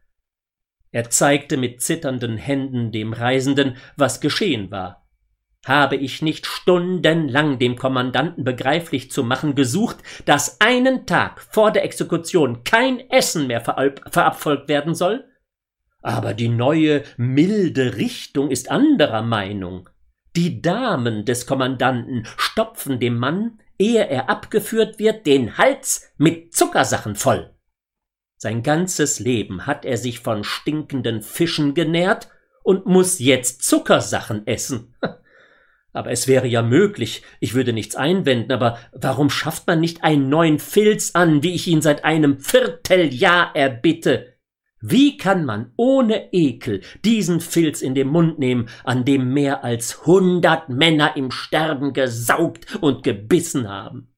Er zeigte mit zitternden Händen dem Reisenden, was geschehen war. Habe ich nicht stundenlang dem Kommandanten begreiflich zu machen gesucht, dass einen Tag vor der Exekution kein Essen mehr verabfolgt werden soll? Aber die neue, milde Richtung ist anderer Meinung. Die Damen des Kommandanten stopfen dem Mann, ehe er abgeführt wird, den Hals mit Zuckersachen voll. Sein ganzes Leben hat er sich von stinkenden Fischen genährt und muss jetzt Zuckersachen essen. Aber es wäre ja möglich, ich würde nichts einwenden, aber warum schafft man nicht einen neuen Filz an, wie ich ihn seit einem Vierteljahr erbitte? Wie kann man ohne Ekel diesen Filz in den Mund nehmen, an dem mehr als hundert Männer im Sterben gesaugt und gebissen haben?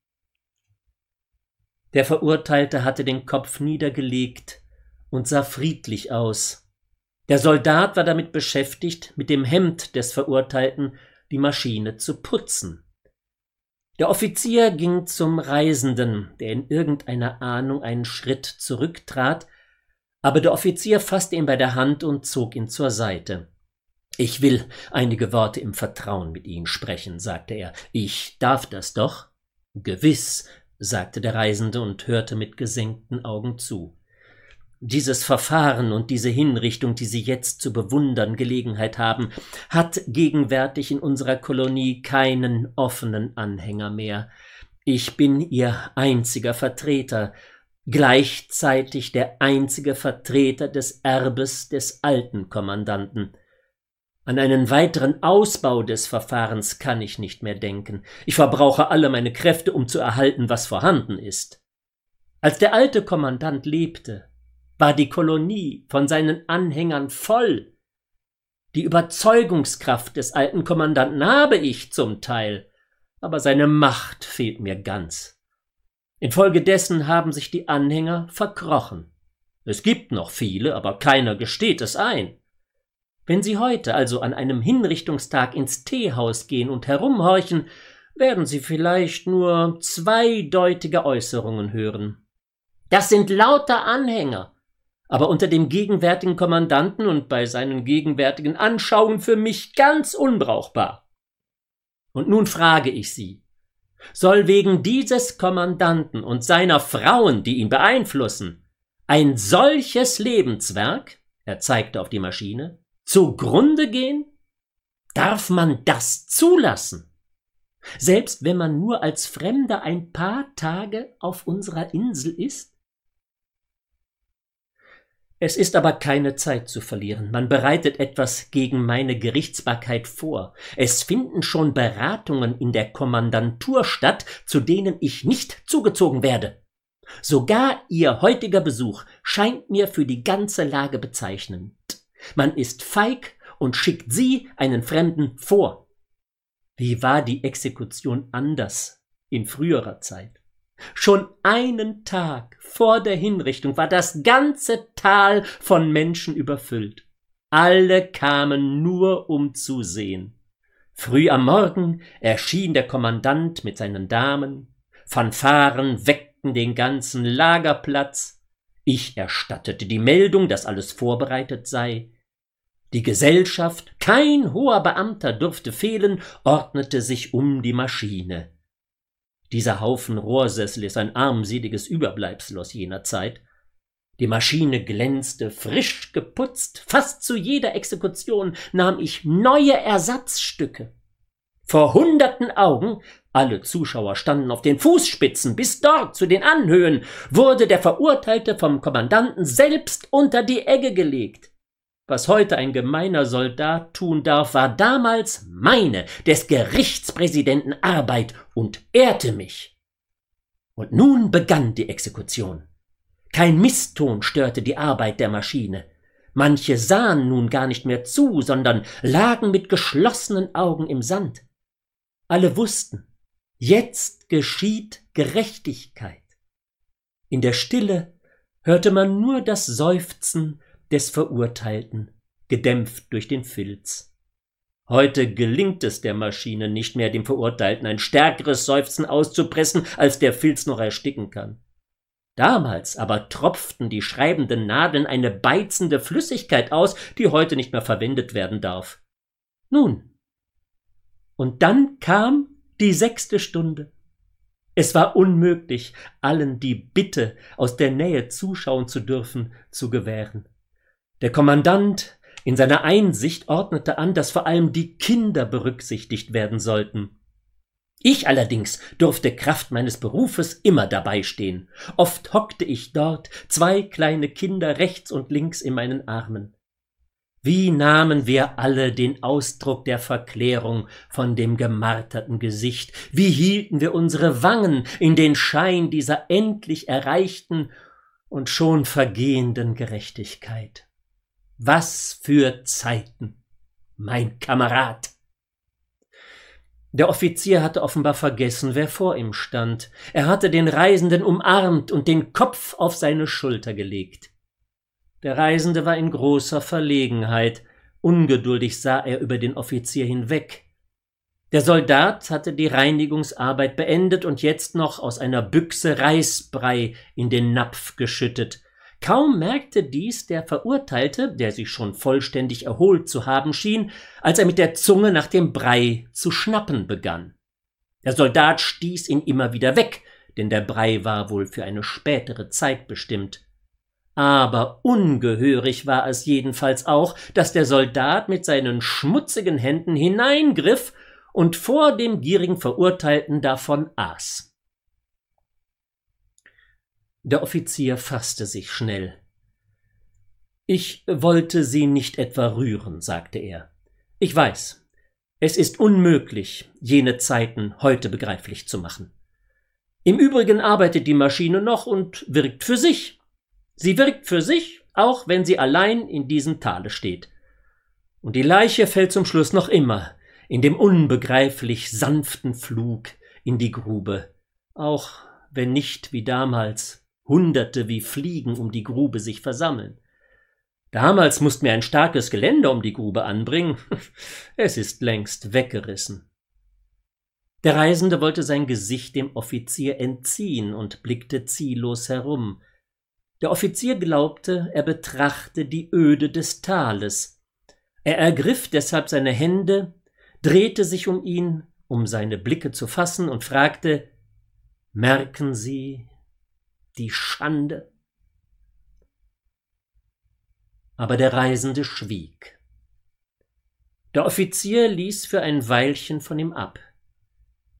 Der Verurteilte hatte den Kopf niedergelegt und sah friedlich aus. Der Soldat war damit beschäftigt, mit dem Hemd des Verurteilten die Maschine zu putzen. Der Offizier ging zum Reisenden, der in irgendeiner Ahnung einen Schritt zurücktrat, aber der Offizier fasste ihn bei der Hand und zog ihn zur Seite. Ich will einige Worte im Vertrauen mit Ihnen sprechen, sagte er. Ich darf das doch? Gewiss, sagte der Reisende und hörte mit gesenkten Augen zu. Dieses Verfahren und diese Hinrichtung, die Sie jetzt zu bewundern Gelegenheit haben, hat gegenwärtig in unserer Kolonie keinen offenen Anhänger mehr. Ich bin Ihr einziger Vertreter, gleichzeitig der einzige Vertreter des Erbes des alten Kommandanten. An einen weiteren Ausbau des Verfahrens kann ich nicht mehr denken. Ich verbrauche alle meine Kräfte, um zu erhalten, was vorhanden ist. Als der alte Kommandant lebte, war die Kolonie von seinen Anhängern voll. Die Überzeugungskraft des alten Kommandanten habe ich zum Teil, aber seine Macht fehlt mir ganz. Infolgedessen haben sich die Anhänger verkrochen. Es gibt noch viele, aber keiner gesteht es ein. Wenn Sie heute also an einem Hinrichtungstag ins Teehaus gehen und herumhorchen, werden Sie vielleicht nur zweideutige Äußerungen hören. Das sind lauter Anhänger, aber unter dem gegenwärtigen Kommandanten und bei seinen gegenwärtigen Anschauungen für mich ganz unbrauchbar. Und nun frage ich Sie, soll wegen dieses Kommandanten und seiner Frauen, die ihn beeinflussen, ein solches Lebenswerk, er zeigte auf die Maschine, zugrunde gehen? Darf man das zulassen? Selbst wenn man nur als Fremder ein paar Tage auf unserer Insel ist? Es ist aber keine Zeit zu verlieren. Man bereitet etwas gegen meine Gerichtsbarkeit vor. Es finden schon Beratungen in der Kommandantur statt, zu denen ich nicht zugezogen werde. Sogar Ihr heutiger Besuch scheint mir für die ganze Lage bezeichnend. Man ist feig und schickt Sie einen Fremden vor. Wie war die Exekution anders in früherer Zeit? Schon einen Tag vor der Hinrichtung war das ganze Tal von Menschen überfüllt. Alle kamen nur um zu sehen. Früh am Morgen erschien der Kommandant mit seinen Damen, Fanfaren weckten den ganzen Lagerplatz, ich erstattete die Meldung, dass alles vorbereitet sei. Die Gesellschaft, kein hoher Beamter durfte fehlen, ordnete sich um die Maschine. Dieser Haufen Rohrsessel ist ein armseliges Überbleibsel aus jener Zeit. Die Maschine glänzte, frisch geputzt, fast zu jeder Exekution nahm ich neue Ersatzstücke. Vor hunderten Augen, alle Zuschauer standen auf den Fußspitzen bis dort zu den Anhöhen, wurde der Verurteilte vom Kommandanten selbst unter die Egge gelegt. Was heute ein gemeiner Soldat tun darf, war damals meine, des Gerichtspräsidenten Arbeit und ehrte mich. Und nun begann die Exekution. Kein Misston störte die Arbeit der Maschine. Manche sahen nun gar nicht mehr zu, sondern lagen mit geschlossenen Augen im Sand. Alle wussten, jetzt geschieht Gerechtigkeit. In der Stille hörte man nur das Seufzen des Verurteilten, gedämpft durch den Filz. Heute gelingt es der Maschine nicht mehr, dem Verurteilten ein stärkeres Seufzen auszupressen, als der Filz noch ersticken kann. Damals aber tropften die schreibenden Nadeln eine beizende Flüssigkeit aus, die heute nicht mehr verwendet werden darf. Nun. Und dann kam die sechste Stunde. Es war unmöglich, allen die Bitte, aus der Nähe zuschauen zu dürfen, zu gewähren. Der Kommandant in seiner Einsicht ordnete an, dass vor allem die Kinder berücksichtigt werden sollten. Ich allerdings durfte Kraft meines Berufes immer dabei stehen. Oft hockte ich dort, zwei kleine Kinder rechts und links in meinen Armen. Wie nahmen wir alle den Ausdruck der Verklärung von dem gemarterten Gesicht, wie hielten wir unsere Wangen in den Schein dieser endlich erreichten und schon vergehenden Gerechtigkeit. Was für Zeiten, mein Kamerad. Der Offizier hatte offenbar vergessen, wer vor ihm stand. Er hatte den Reisenden umarmt und den Kopf auf seine Schulter gelegt. Der Reisende war in großer Verlegenheit. Ungeduldig sah er über den Offizier hinweg. Der Soldat hatte die Reinigungsarbeit beendet und jetzt noch aus einer Büchse Reisbrei in den Napf geschüttet. Kaum merkte dies der Verurteilte, der sich schon vollständig erholt zu haben schien, als er mit der Zunge nach dem Brei zu schnappen begann. Der Soldat stieß ihn immer wieder weg, denn der Brei war wohl für eine spätere Zeit bestimmt. Aber ungehörig war es jedenfalls auch, dass der Soldat mit seinen schmutzigen Händen hineingriff und vor dem gierigen Verurteilten davon aß. Der Offizier fasste sich schnell. Ich wollte Sie nicht etwa rühren, sagte er. Ich weiß, es ist unmöglich, jene Zeiten heute begreiflich zu machen. Im Übrigen arbeitet die Maschine noch und wirkt für sich. Sie wirkt für sich, auch wenn sie allein in diesem Tale steht. Und die Leiche fällt zum Schluss noch immer in dem unbegreiflich sanften Flug in die Grube, auch wenn nicht wie damals Hunderte wie Fliegen um die Grube sich versammeln. Damals mussten wir ein starkes Geländer um die Grube anbringen. Es ist längst weggerissen. Der Reisende wollte sein Gesicht dem Offizier entziehen und blickte ziellos herum. Der Offizier glaubte, er betrachte die Öde des Tales. Er ergriff deshalb seine Hände, drehte sich um ihn, um seine Blicke zu fassen, und fragte Merken Sie die Schande? Aber der Reisende schwieg. Der Offizier ließ für ein Weilchen von ihm ab.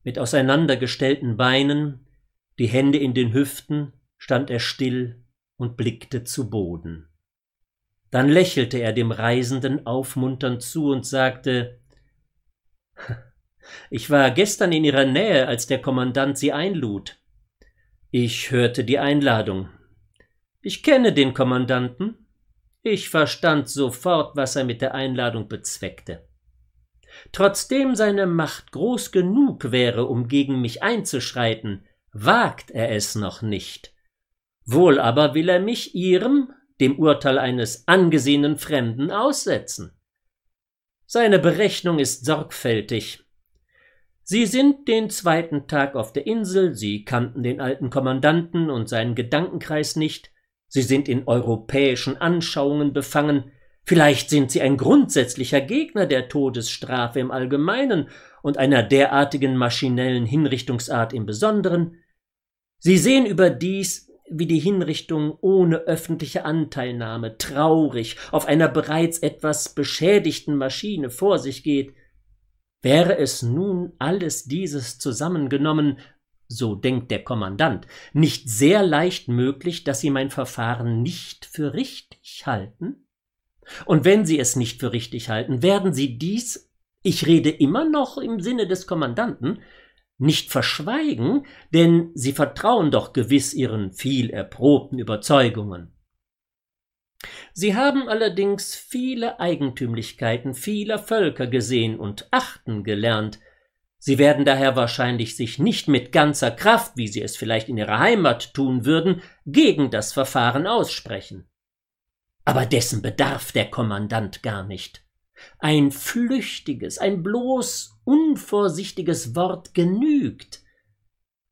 Mit auseinandergestellten Beinen, die Hände in den Hüften, stand er still und blickte zu Boden. Dann lächelte er dem Reisenden aufmunternd zu und sagte Ich war gestern in Ihrer Nähe, als der Kommandant Sie einlud. Ich hörte die Einladung. Ich kenne den Kommandanten. Ich verstand sofort, was er mit der Einladung bezweckte. Trotzdem seine Macht groß genug wäre, um gegen mich einzuschreiten, wagt er es noch nicht. Wohl aber will er mich ihrem, dem Urteil eines angesehenen Fremden, aussetzen. Seine Berechnung ist sorgfältig. Sie sind den zweiten Tag auf der Insel, Sie kannten den alten Kommandanten und seinen Gedankenkreis nicht, Sie sind in europäischen Anschauungen befangen, Vielleicht sind Sie ein grundsätzlicher Gegner der Todesstrafe im Allgemeinen und einer derartigen maschinellen Hinrichtungsart im Besonderen. Sie sehen überdies, wie die Hinrichtung ohne öffentliche Anteilnahme traurig auf einer bereits etwas beschädigten Maschine vor sich geht. Wäre es nun alles dieses zusammengenommen, so denkt der Kommandant, nicht sehr leicht möglich, dass Sie mein Verfahren nicht für richtig halten? Und wenn Sie es nicht für richtig halten, werden Sie dies, ich rede immer noch im Sinne des Kommandanten, nicht verschweigen, denn Sie vertrauen doch gewiss Ihren viel erprobten Überzeugungen. Sie haben allerdings viele Eigentümlichkeiten vieler Völker gesehen und achten gelernt. Sie werden daher wahrscheinlich sich nicht mit ganzer Kraft, wie Sie es vielleicht in Ihrer Heimat tun würden, gegen das Verfahren aussprechen. Aber dessen bedarf der Kommandant gar nicht. Ein flüchtiges, ein bloß unvorsichtiges Wort genügt.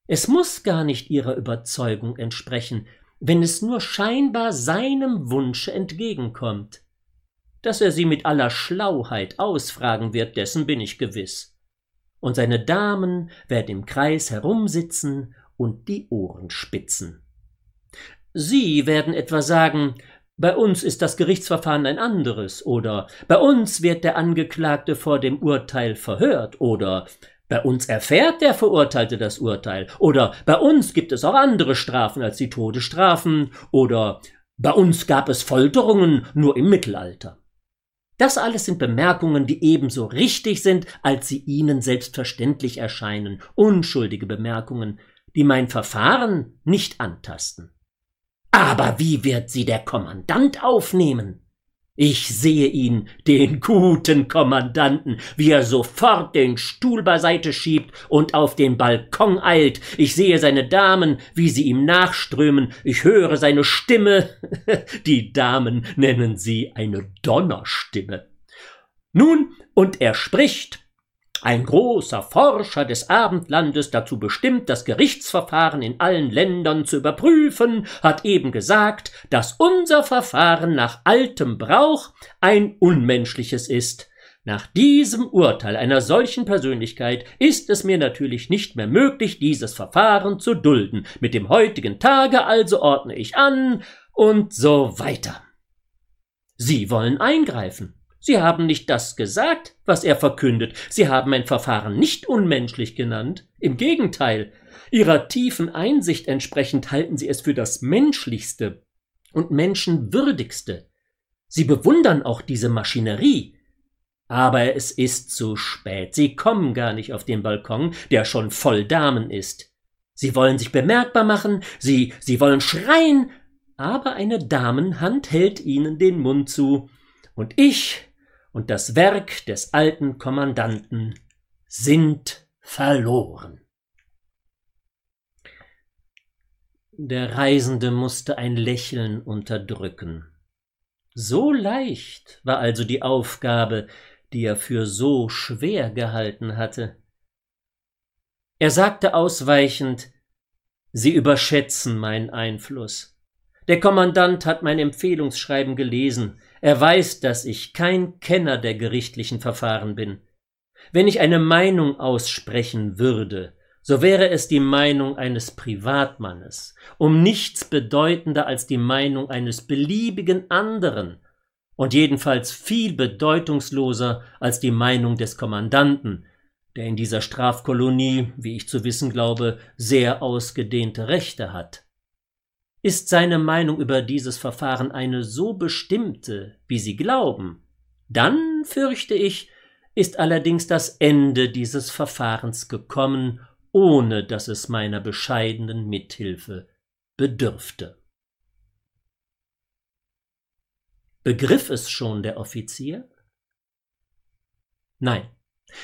Es muss gar nicht ihrer Überzeugung entsprechen, wenn es nur scheinbar seinem Wunsche entgegenkommt. Dass er sie mit aller Schlauheit ausfragen wird, dessen bin ich gewiss. Und seine Damen werden im Kreis herumsitzen und die Ohren spitzen. Sie werden etwa sagen, bei uns ist das Gerichtsverfahren ein anderes oder bei uns wird der Angeklagte vor dem Urteil verhört oder bei uns erfährt der Verurteilte das Urteil oder bei uns gibt es auch andere Strafen als die Todesstrafen oder bei uns gab es Folterungen nur im Mittelalter. Das alles sind Bemerkungen, die ebenso richtig sind, als sie Ihnen selbstverständlich erscheinen, unschuldige Bemerkungen, die mein Verfahren nicht antasten. Aber wie wird sie der Kommandant aufnehmen? Ich sehe ihn, den guten Kommandanten, wie er sofort den Stuhl beiseite schiebt und auf den Balkon eilt. Ich sehe seine Damen, wie sie ihm nachströmen. Ich höre seine Stimme. Die Damen nennen sie eine Donnerstimme. Nun, und er spricht, ein großer Forscher des Abendlandes, dazu bestimmt, das Gerichtsverfahren in allen Ländern zu überprüfen, hat eben gesagt, dass unser Verfahren nach altem Brauch ein unmenschliches ist. Nach diesem Urteil einer solchen Persönlichkeit ist es mir natürlich nicht mehr möglich, dieses Verfahren zu dulden. Mit dem heutigen Tage also ordne ich an und so weiter. Sie wollen eingreifen. Sie haben nicht das gesagt, was er verkündet. Sie haben mein Verfahren nicht unmenschlich genannt. Im Gegenteil, Ihrer tiefen Einsicht entsprechend halten Sie es für das menschlichste und menschenwürdigste. Sie bewundern auch diese Maschinerie. Aber es ist zu spät. Sie kommen gar nicht auf den Balkon, der schon voll Damen ist. Sie wollen sich bemerkbar machen, Sie, Sie wollen schreien, aber eine Damenhand hält Ihnen den Mund zu. Und ich, und das Werk des alten Kommandanten sind verloren. Der Reisende musste ein Lächeln unterdrücken. So leicht war also die Aufgabe, die er für so schwer gehalten hatte. Er sagte ausweichend Sie überschätzen meinen Einfluss. Der Kommandant hat mein Empfehlungsschreiben gelesen. Er weiß, dass ich kein Kenner der gerichtlichen Verfahren bin. Wenn ich eine Meinung aussprechen würde, so wäre es die Meinung eines Privatmannes, um nichts bedeutender als die Meinung eines beliebigen anderen und jedenfalls viel bedeutungsloser als die Meinung des Kommandanten, der in dieser Strafkolonie, wie ich zu wissen glaube, sehr ausgedehnte Rechte hat. Ist seine Meinung über dieses Verfahren eine so bestimmte, wie Sie glauben, dann, fürchte ich, ist allerdings das Ende dieses Verfahrens gekommen ohne dass es meiner bescheidenen Mithilfe bedürfte. Begriff es schon der Offizier? Nein,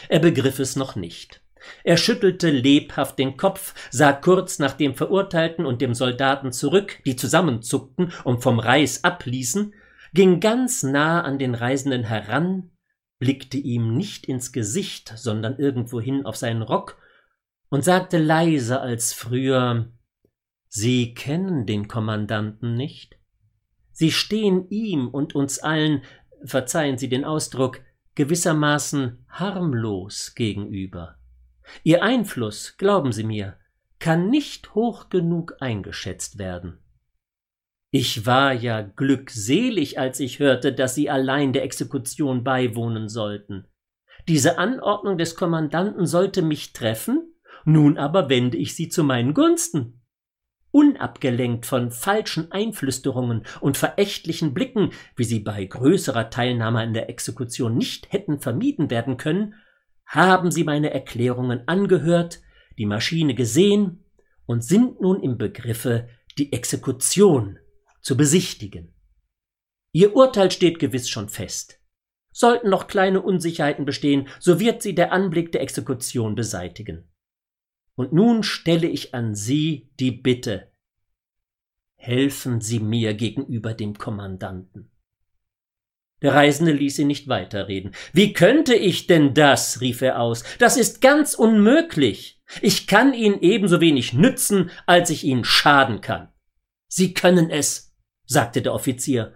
er begriff es noch nicht. Er schüttelte lebhaft den Kopf, sah kurz nach dem Verurteilten und dem Soldaten zurück, die zusammenzuckten und vom Reis abließen, ging ganz nah an den Reisenden heran, blickte ihm nicht ins Gesicht, sondern irgendwohin auf seinen Rock und sagte leiser als früher Sie kennen den Kommandanten nicht? Sie stehen ihm und uns allen, verzeihen Sie den Ausdruck, gewissermaßen harmlos gegenüber. Ihr Einfluss, glauben Sie mir, kann nicht hoch genug eingeschätzt werden. Ich war ja glückselig, als ich hörte, dass Sie allein der Exekution beiwohnen sollten. Diese Anordnung des Kommandanten sollte mich treffen, nun aber wende ich sie zu meinen Gunsten. Unabgelenkt von falschen Einflüsterungen und verächtlichen Blicken, wie sie bei größerer Teilnahme an der Exekution nicht hätten vermieden werden können, haben sie meine Erklärungen angehört, die Maschine gesehen und sind nun im Begriffe, die Exekution zu besichtigen. Ihr Urteil steht gewiss schon fest. Sollten noch kleine Unsicherheiten bestehen, so wird sie der Anblick der Exekution beseitigen. Und nun stelle ich an Sie die Bitte, helfen Sie mir gegenüber dem Kommandanten. Der Reisende ließ ihn nicht weiterreden. Wie könnte ich denn das? rief er aus. Das ist ganz unmöglich. Ich kann Ihnen ebenso wenig nützen, als ich Ihnen schaden kann. Sie können es, sagte der Offizier.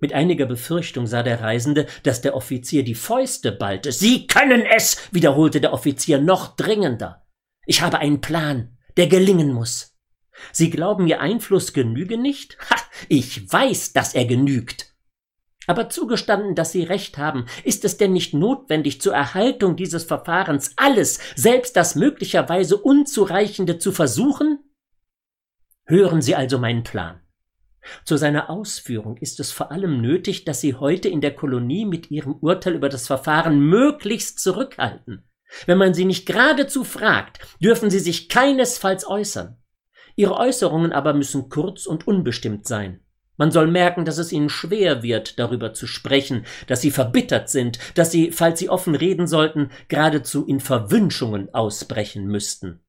Mit einiger Befürchtung sah der Reisende, dass der Offizier die Fäuste ballte. Sie können es, wiederholte der Offizier noch dringender. Ich habe einen Plan, der gelingen muss. Sie glauben, Ihr Einfluss genüge nicht? Ha, ich weiß, dass er genügt. Aber zugestanden, dass Sie recht haben, ist es denn nicht notwendig, zur Erhaltung dieses Verfahrens alles, selbst das möglicherweise Unzureichende zu versuchen? Hören Sie also meinen Plan. Zu seiner Ausführung ist es vor allem nötig, dass Sie heute in der Kolonie mit Ihrem Urteil über das Verfahren möglichst zurückhalten. Wenn man sie nicht geradezu fragt, dürfen sie sich keinesfalls äußern. Ihre Äußerungen aber müssen kurz und unbestimmt sein. Man soll merken, dass es ihnen schwer wird, darüber zu sprechen, dass sie verbittert sind, dass sie, falls sie offen reden sollten, geradezu in Verwünschungen ausbrechen müssten.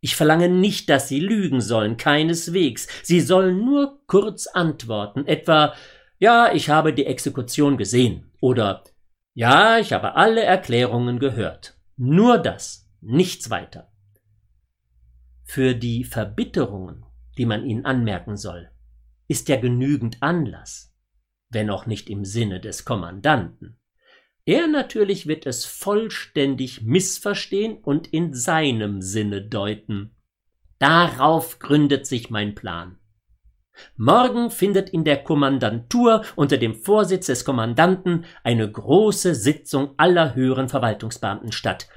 Ich verlange nicht, dass sie lügen sollen, keineswegs. Sie sollen nur kurz antworten, etwa Ja, ich habe die Exekution gesehen oder Ja, ich habe alle Erklärungen gehört. Nur das, nichts weiter. Für die Verbitterungen, die man ihnen anmerken soll, ist ja genügend Anlass, wenn auch nicht im Sinne des Kommandanten. Er natürlich wird es vollständig missverstehen und in seinem Sinne deuten. Darauf gründet sich mein Plan. Morgen findet in der Kommandantur unter dem Vorsitz des Kommandanten eine große Sitzung aller höheren Verwaltungsbeamten statt.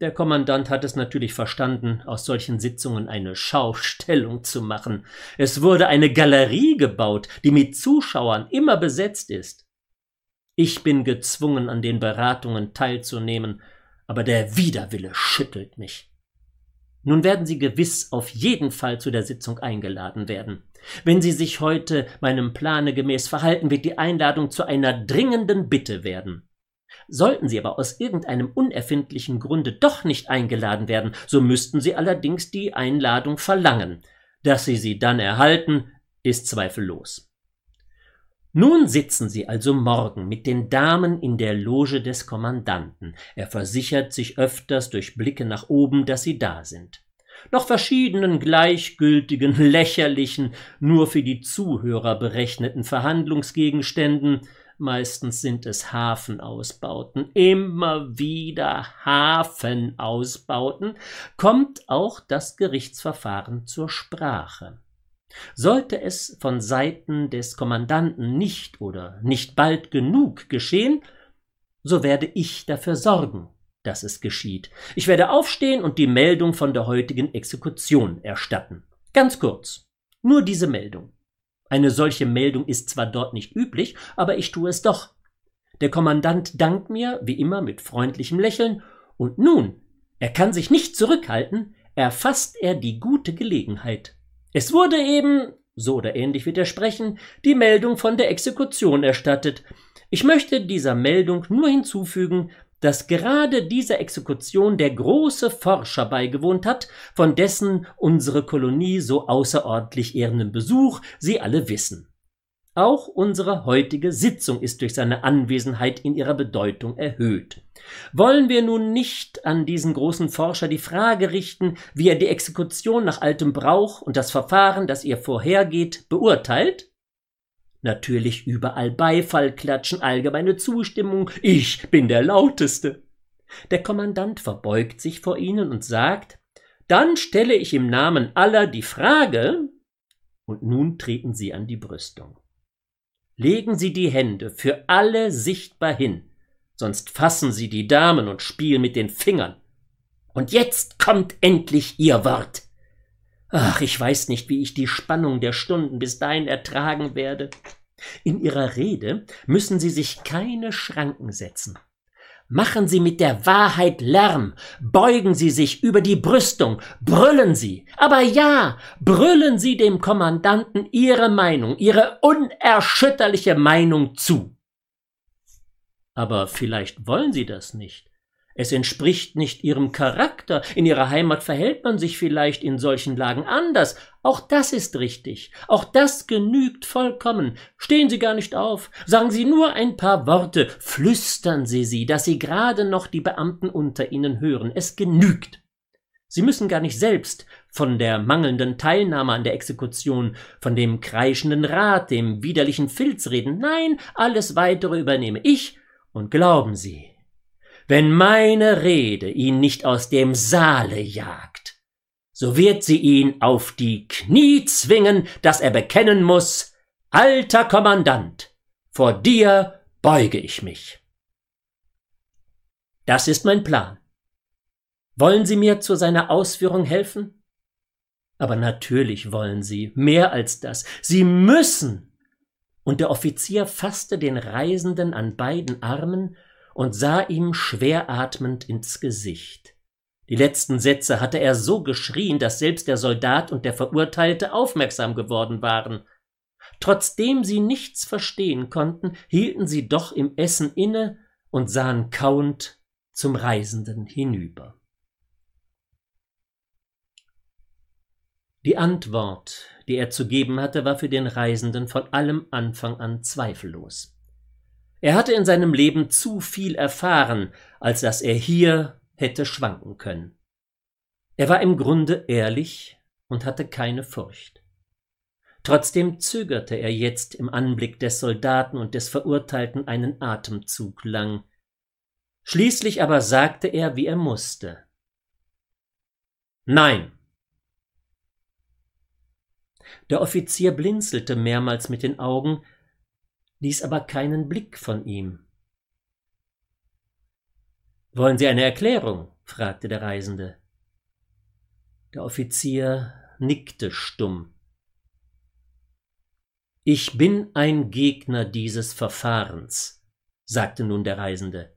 Der Kommandant hat es natürlich verstanden, aus solchen Sitzungen eine Schaustellung zu machen. Es wurde eine Galerie gebaut, die mit Zuschauern immer besetzt ist. Ich bin gezwungen, an den Beratungen teilzunehmen, aber der Widerwille schüttelt mich. Nun werden Sie gewiss auf jeden Fall zu der Sitzung eingeladen werden. Wenn Sie sich heute meinem Plane gemäß verhalten, wird die Einladung zu einer dringenden Bitte werden. Sollten Sie aber aus irgendeinem unerfindlichen Grunde doch nicht eingeladen werden, so müssten Sie allerdings die Einladung verlangen. Dass Sie sie dann erhalten, ist zweifellos. Nun sitzen Sie also morgen mit den Damen in der Loge des Kommandanten. Er versichert sich öfters durch Blicke nach oben, dass Sie da sind. Noch verschiedenen gleichgültigen, lächerlichen, nur für die Zuhörer berechneten Verhandlungsgegenständen, meistens sind es Hafenausbauten, immer wieder Hafenausbauten, kommt auch das Gerichtsverfahren zur Sprache. Sollte es von Seiten des Kommandanten nicht oder nicht bald genug geschehen, so werde ich dafür sorgen, dass es geschieht. Ich werde aufstehen und die Meldung von der heutigen Exekution erstatten. Ganz kurz. Nur diese Meldung. Eine solche Meldung ist zwar dort nicht üblich, aber ich tue es doch. Der Kommandant dankt mir, wie immer, mit freundlichem Lächeln, und nun, er kann sich nicht zurückhalten, erfasst er die gute Gelegenheit. Es wurde eben, so oder ähnlich wird er sprechen, die Meldung von der Exekution erstattet. Ich möchte dieser Meldung nur hinzufügen, dass gerade dieser Exekution der große Forscher beigewohnt hat, von dessen unsere Kolonie so außerordentlich ehrenden Besuch Sie alle wissen. Auch unsere heutige Sitzung ist durch seine Anwesenheit in ihrer Bedeutung erhöht. Wollen wir nun nicht an diesen großen Forscher die Frage richten, wie er die Exekution nach altem Brauch und das Verfahren, das ihr vorhergeht, beurteilt? Natürlich überall Beifall klatschen, allgemeine Zustimmung, ich bin der Lauteste. Der Kommandant verbeugt sich vor ihnen und sagt, dann stelle ich im Namen aller die Frage, und nun treten sie an die Brüstung. Legen Sie die Hände für alle sichtbar hin, sonst fassen Sie die Damen und spielen mit den Fingern. Und jetzt kommt endlich Ihr Wort. Ach, ich weiß nicht, wie ich die Spannung der Stunden bis dahin ertragen werde. In Ihrer Rede müssen Sie sich keine Schranken setzen. Machen Sie mit der Wahrheit Lärm, beugen Sie sich über die Brüstung, brüllen Sie, aber ja, brüllen Sie dem Kommandanten Ihre Meinung, Ihre unerschütterliche Meinung zu. Aber vielleicht wollen Sie das nicht. Es entspricht nicht ihrem Charakter. In ihrer Heimat verhält man sich vielleicht in solchen Lagen anders. Auch das ist richtig. Auch das genügt vollkommen. Stehen Sie gar nicht auf. Sagen Sie nur ein paar Worte. Flüstern Sie sie, dass Sie gerade noch die Beamten unter Ihnen hören. Es genügt. Sie müssen gar nicht selbst von der mangelnden Teilnahme an der Exekution, von dem kreischenden Rat, dem widerlichen Filz reden. Nein, alles weitere übernehme ich. Und glauben Sie, wenn meine Rede ihn nicht aus dem Saale jagt, so wird sie ihn auf die Knie zwingen, dass er bekennen muss, alter Kommandant, vor dir beuge ich mich. Das ist mein Plan. Wollen Sie mir zu seiner Ausführung helfen? Aber natürlich wollen Sie mehr als das. Sie müssen. Und der Offizier fasste den Reisenden an beiden Armen und sah ihm schwer atmend ins Gesicht. Die letzten Sätze hatte er so geschrien, dass selbst der Soldat und der Verurteilte aufmerksam geworden waren. Trotzdem sie nichts verstehen konnten, hielten sie doch im Essen inne und sahen kauend zum Reisenden hinüber. Die Antwort, die er zu geben hatte, war für den Reisenden von allem Anfang an zweifellos. Er hatte in seinem Leben zu viel erfahren, als dass er hier hätte schwanken können. Er war im Grunde ehrlich und hatte keine Furcht. Trotzdem zögerte er jetzt im Anblick des Soldaten und des Verurteilten einen Atemzug lang. Schließlich aber sagte er, wie er musste. Nein. Der Offizier blinzelte mehrmals mit den Augen, ließ aber keinen Blick von ihm. Wollen Sie eine Erklärung? fragte der Reisende. Der Offizier nickte stumm. Ich bin ein Gegner dieses Verfahrens, sagte nun der Reisende.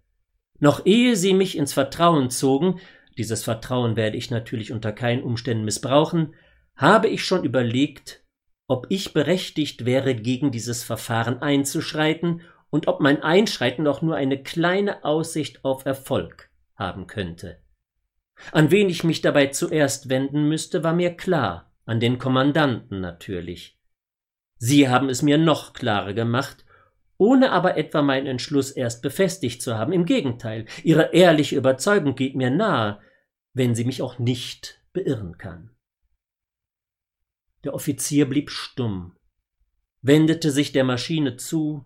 Noch ehe Sie mich ins Vertrauen zogen, dieses Vertrauen werde ich natürlich unter keinen Umständen missbrauchen, habe ich schon überlegt, ob ich berechtigt wäre, gegen dieses Verfahren einzuschreiten und ob mein Einschreiten auch nur eine kleine Aussicht auf Erfolg haben könnte. An wen ich mich dabei zuerst wenden müsste, war mir klar, an den Kommandanten natürlich. Sie haben es mir noch klarer gemacht, ohne aber etwa meinen Entschluss erst befestigt zu haben. Im Gegenteil, Ihre ehrliche Überzeugung geht mir nahe, wenn sie mich auch nicht beirren kann. Der Offizier blieb stumm, wendete sich der Maschine zu,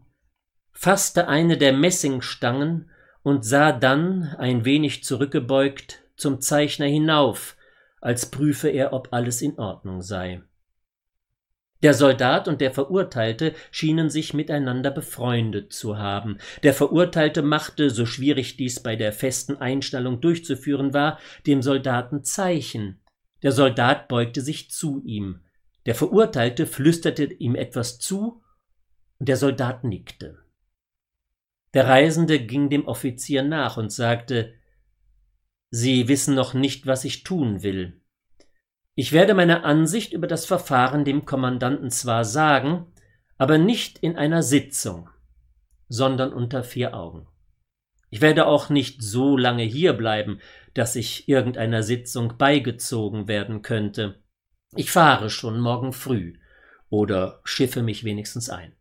fasste eine der Messingstangen und sah dann, ein wenig zurückgebeugt, zum Zeichner hinauf, als prüfe er, ob alles in Ordnung sei. Der Soldat und der Verurteilte schienen sich miteinander befreundet zu haben. Der Verurteilte machte, so schwierig dies bei der festen Einstellung durchzuführen war, dem Soldaten Zeichen. Der Soldat beugte sich zu ihm. Der Verurteilte flüsterte ihm etwas zu, und der Soldat nickte. Der Reisende ging dem Offizier nach und sagte Sie wissen noch nicht, was ich tun will. Ich werde meine Ansicht über das Verfahren dem Kommandanten zwar sagen, aber nicht in einer Sitzung, sondern unter vier Augen. Ich werde auch nicht so lange hier bleiben, dass ich irgendeiner Sitzung beigezogen werden könnte. Ich fahre schon morgen früh oder schiffe mich wenigstens ein.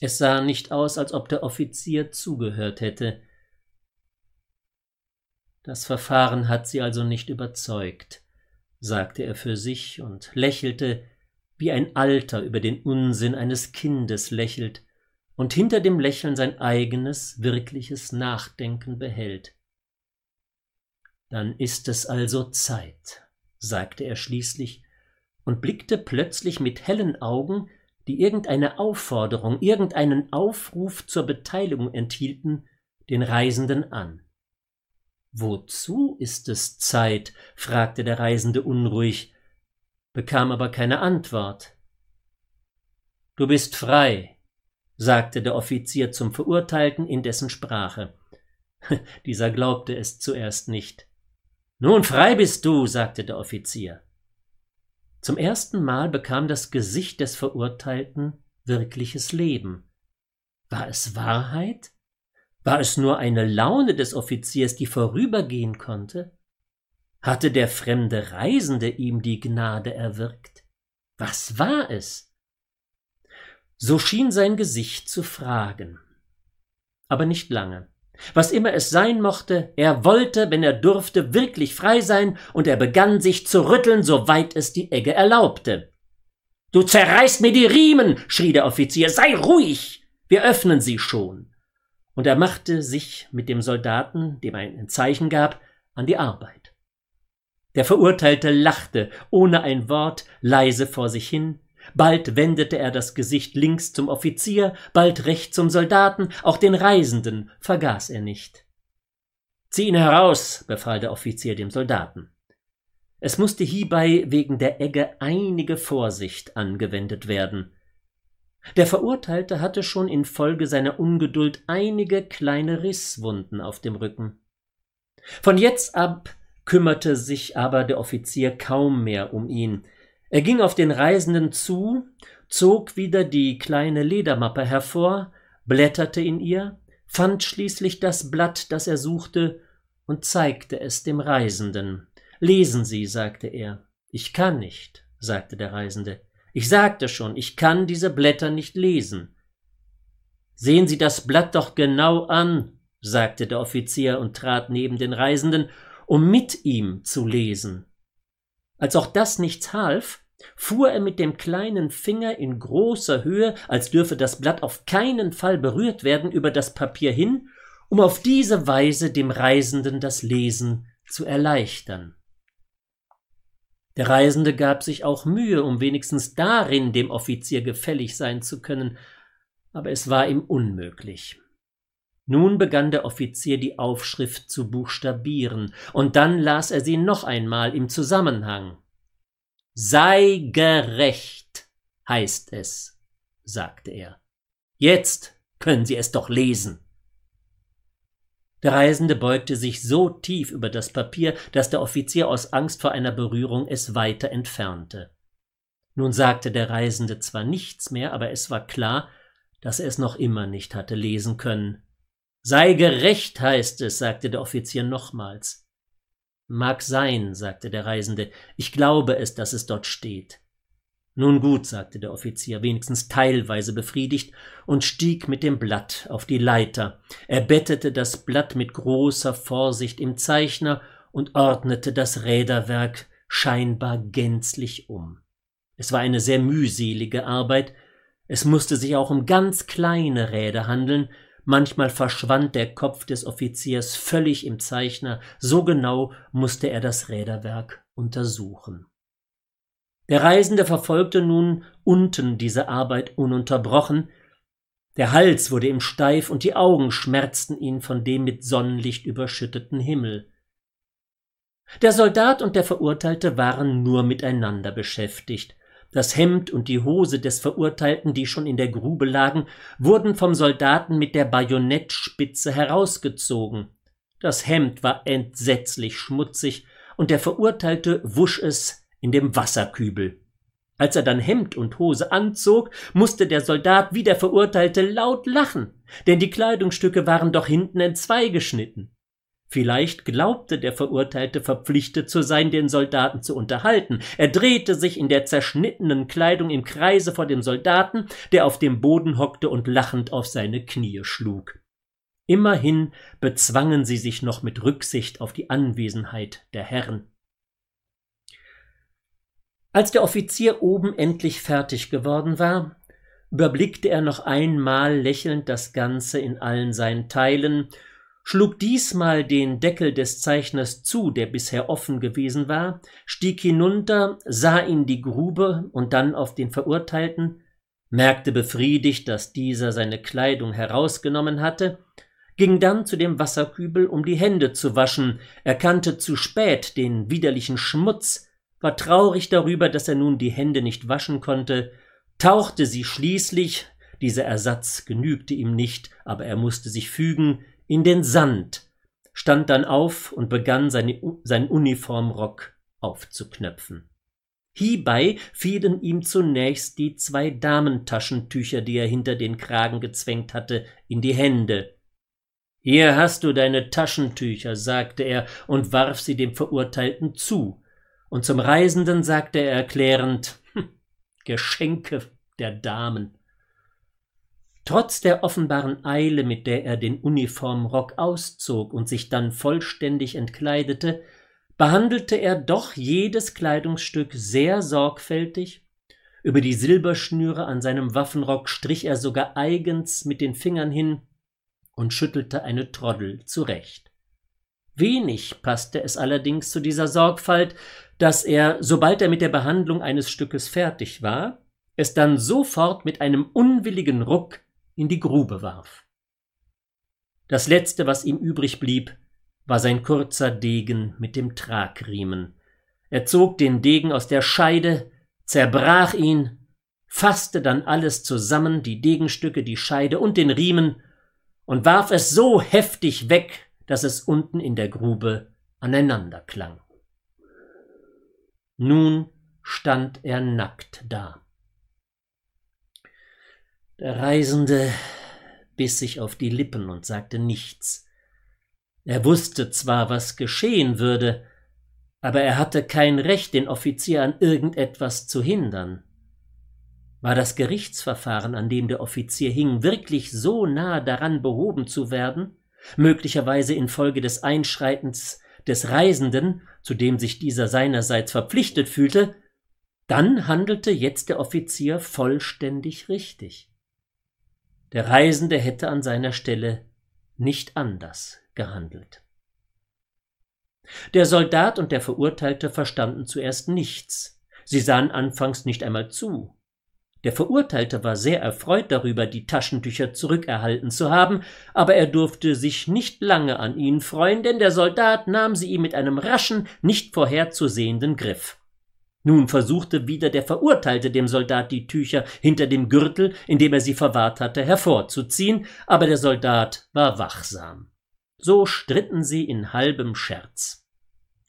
Es sah nicht aus, als ob der Offizier zugehört hätte. Das Verfahren hat sie also nicht überzeugt, sagte er für sich und lächelte, wie ein Alter über den Unsinn eines Kindes lächelt und hinter dem Lächeln sein eigenes, wirkliches Nachdenken behält. Dann ist es also Zeit, sagte er schließlich und blickte plötzlich mit hellen Augen, die irgendeine Aufforderung, irgendeinen Aufruf zur Beteiligung enthielten, den Reisenden an. Wozu ist es Zeit? fragte der Reisende unruhig, bekam aber keine Antwort. Du bist frei, sagte der Offizier zum Verurteilten in dessen Sprache. Dieser glaubte es zuerst nicht. Nun frei bist du, sagte der Offizier. Zum ersten Mal bekam das Gesicht des Verurteilten wirkliches Leben. War es Wahrheit? War es nur eine Laune des Offiziers, die vorübergehen konnte? Hatte der fremde Reisende ihm die Gnade erwirkt? Was war es? So schien sein Gesicht zu fragen. Aber nicht lange. Was immer es sein mochte, er wollte, wenn er durfte, wirklich frei sein, und er begann sich zu rütteln, soweit es die Egge erlaubte. Du zerreißt mir die Riemen, schrie der Offizier, sei ruhig, wir öffnen sie schon und er machte sich mit dem Soldaten, dem er ein Zeichen gab, an die Arbeit. Der Verurteilte lachte, ohne ein Wort, leise vor sich hin, bald wendete er das Gesicht links zum Offizier, bald rechts zum Soldaten, auch den Reisenden vergaß er nicht. Zieh ihn heraus, befahl der Offizier dem Soldaten. Es musste hierbei wegen der Egge einige Vorsicht angewendet werden. Der Verurteilte hatte schon infolge seiner Ungeduld einige kleine Risswunden auf dem Rücken. Von jetzt ab kümmerte sich aber der Offizier kaum mehr um ihn. Er ging auf den Reisenden zu, zog wieder die kleine Ledermappe hervor, blätterte in ihr, fand schließlich das Blatt, das er suchte, und zeigte es dem Reisenden. Lesen Sie, sagte er. Ich kann nicht, sagte der Reisende. Ich sagte schon, ich kann diese Blätter nicht lesen. Sehen Sie das Blatt doch genau an, sagte der Offizier und trat neben den Reisenden, um mit ihm zu lesen. Als auch das nichts half, fuhr er mit dem kleinen Finger in großer Höhe, als dürfe das Blatt auf keinen Fall berührt werden, über das Papier hin, um auf diese Weise dem Reisenden das Lesen zu erleichtern. Der Reisende gab sich auch Mühe, um wenigstens darin dem Offizier gefällig sein zu können, aber es war ihm unmöglich. Nun begann der Offizier die Aufschrift zu buchstabieren, und dann las er sie noch einmal im Zusammenhang. Sei gerecht, heißt es, sagte er. Jetzt können Sie es doch lesen. Der Reisende beugte sich so tief über das Papier, dass der Offizier aus Angst vor einer Berührung es weiter entfernte. Nun sagte der Reisende zwar nichts mehr, aber es war klar, dass er es noch immer nicht hatte lesen können. Sei gerecht, heißt es, sagte der Offizier nochmals. Mag sein, sagte der Reisende, ich glaube es, dass es dort steht. Nun gut, sagte der Offizier, wenigstens teilweise befriedigt, und stieg mit dem Blatt auf die Leiter. Er bettete das Blatt mit großer Vorsicht im Zeichner und ordnete das Räderwerk scheinbar gänzlich um. Es war eine sehr mühselige Arbeit, es musste sich auch um ganz kleine Räder handeln, manchmal verschwand der Kopf des Offiziers völlig im Zeichner, so genau musste er das Räderwerk untersuchen. Der Reisende verfolgte nun unten diese Arbeit ununterbrochen, der Hals wurde ihm steif und die Augen schmerzten ihn von dem mit Sonnenlicht überschütteten Himmel. Der Soldat und der Verurteilte waren nur miteinander beschäftigt. Das Hemd und die Hose des Verurteilten, die schon in der Grube lagen, wurden vom Soldaten mit der Bajonettspitze herausgezogen. Das Hemd war entsetzlich schmutzig, und der Verurteilte wusch es in dem Wasserkübel. Als er dann Hemd und Hose anzog, musste der Soldat wie der Verurteilte laut lachen, denn die Kleidungsstücke waren doch hinten entzwei geschnitten. Vielleicht glaubte der Verurteilte verpflichtet zu sein, den Soldaten zu unterhalten. Er drehte sich in der zerschnittenen Kleidung im Kreise vor dem Soldaten, der auf dem Boden hockte und lachend auf seine Knie schlug. Immerhin bezwangen sie sich noch mit Rücksicht auf die Anwesenheit der Herren. Als der Offizier oben endlich fertig geworden war, überblickte er noch einmal lächelnd das Ganze in allen seinen Teilen, schlug diesmal den Deckel des Zeichners zu, der bisher offen gewesen war, stieg hinunter, sah in die Grube und dann auf den Verurteilten, merkte befriedigt, dass dieser seine Kleidung herausgenommen hatte, ging dann zu dem Wasserkübel, um die Hände zu waschen, erkannte zu spät den widerlichen Schmutz, war traurig darüber, dass er nun die Hände nicht waschen konnte, tauchte sie schließlich, dieser Ersatz genügte ihm nicht, aber er musste sich fügen, in den Sand, stand dann auf und begann seine, seinen Uniformrock aufzuknöpfen. Hiebei fielen ihm zunächst die zwei Damentaschentücher, die er hinter den Kragen gezwängt hatte, in die Hände. Hier hast du deine Taschentücher, sagte er und warf sie dem Verurteilten zu, und zum Reisenden sagte er erklärend hm, Geschenke der Damen. Trotz der offenbaren Eile, mit der er den Uniformrock auszog und sich dann vollständig entkleidete, behandelte er doch jedes Kleidungsstück sehr sorgfältig, über die Silberschnüre an seinem Waffenrock strich er sogar eigens mit den Fingern hin und schüttelte eine Troddel zurecht. Wenig passte es allerdings zu dieser Sorgfalt, dass er, sobald er mit der Behandlung eines Stückes fertig war, es dann sofort mit einem unwilligen Ruck in die Grube warf. Das letzte, was ihm übrig blieb, war sein kurzer Degen mit dem Tragriemen. Er zog den Degen aus der Scheide, zerbrach ihn, fasste dann alles zusammen, die Degenstücke, die Scheide und den Riemen, und warf es so heftig weg, dass es unten in der Grube aneinander klang. Nun stand er nackt da. Der Reisende biss sich auf die Lippen und sagte nichts. Er wusste zwar, was geschehen würde, aber er hatte kein Recht, den Offizier an irgendetwas zu hindern. War das Gerichtsverfahren, an dem der Offizier hing, wirklich so nah daran behoben zu werden, möglicherweise infolge des Einschreitens des Reisenden, zu dem sich dieser seinerseits verpflichtet fühlte, dann handelte jetzt der Offizier vollständig richtig. Der Reisende hätte an seiner Stelle nicht anders gehandelt. Der Soldat und der Verurteilte verstanden zuerst nichts, sie sahen anfangs nicht einmal zu, der Verurteilte war sehr erfreut darüber, die Taschentücher zurückerhalten zu haben, aber er durfte sich nicht lange an ihnen freuen, denn der Soldat nahm sie ihm mit einem raschen, nicht vorherzusehenden Griff. Nun versuchte wieder der Verurteilte dem Soldat die Tücher hinter dem Gürtel, in dem er sie verwahrt hatte, hervorzuziehen, aber der Soldat war wachsam. So stritten sie in halbem Scherz.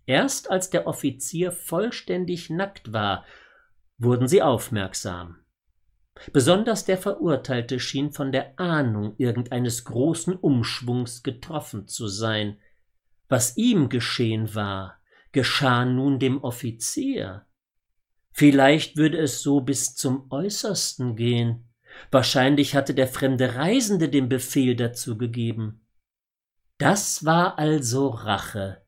Erst als der Offizier vollständig nackt war, wurden sie aufmerksam. Besonders der Verurteilte schien von der Ahnung irgendeines großen Umschwungs getroffen zu sein. Was ihm geschehen war, geschah nun dem Offizier. Vielleicht würde es so bis zum Äußersten gehen. Wahrscheinlich hatte der fremde Reisende den Befehl dazu gegeben. Das war also Rache.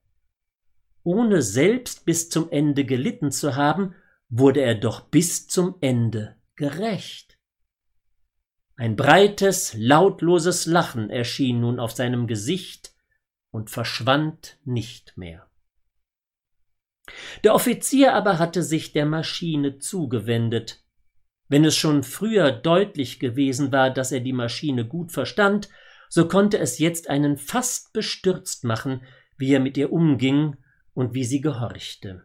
Ohne selbst bis zum Ende gelitten zu haben, wurde er doch bis zum Ende gerecht. Ein breites, lautloses Lachen erschien nun auf seinem Gesicht und verschwand nicht mehr. Der Offizier aber hatte sich der Maschine zugewendet. Wenn es schon früher deutlich gewesen war, dass er die Maschine gut verstand, so konnte es jetzt einen fast bestürzt machen, wie er mit ihr umging und wie sie gehorchte.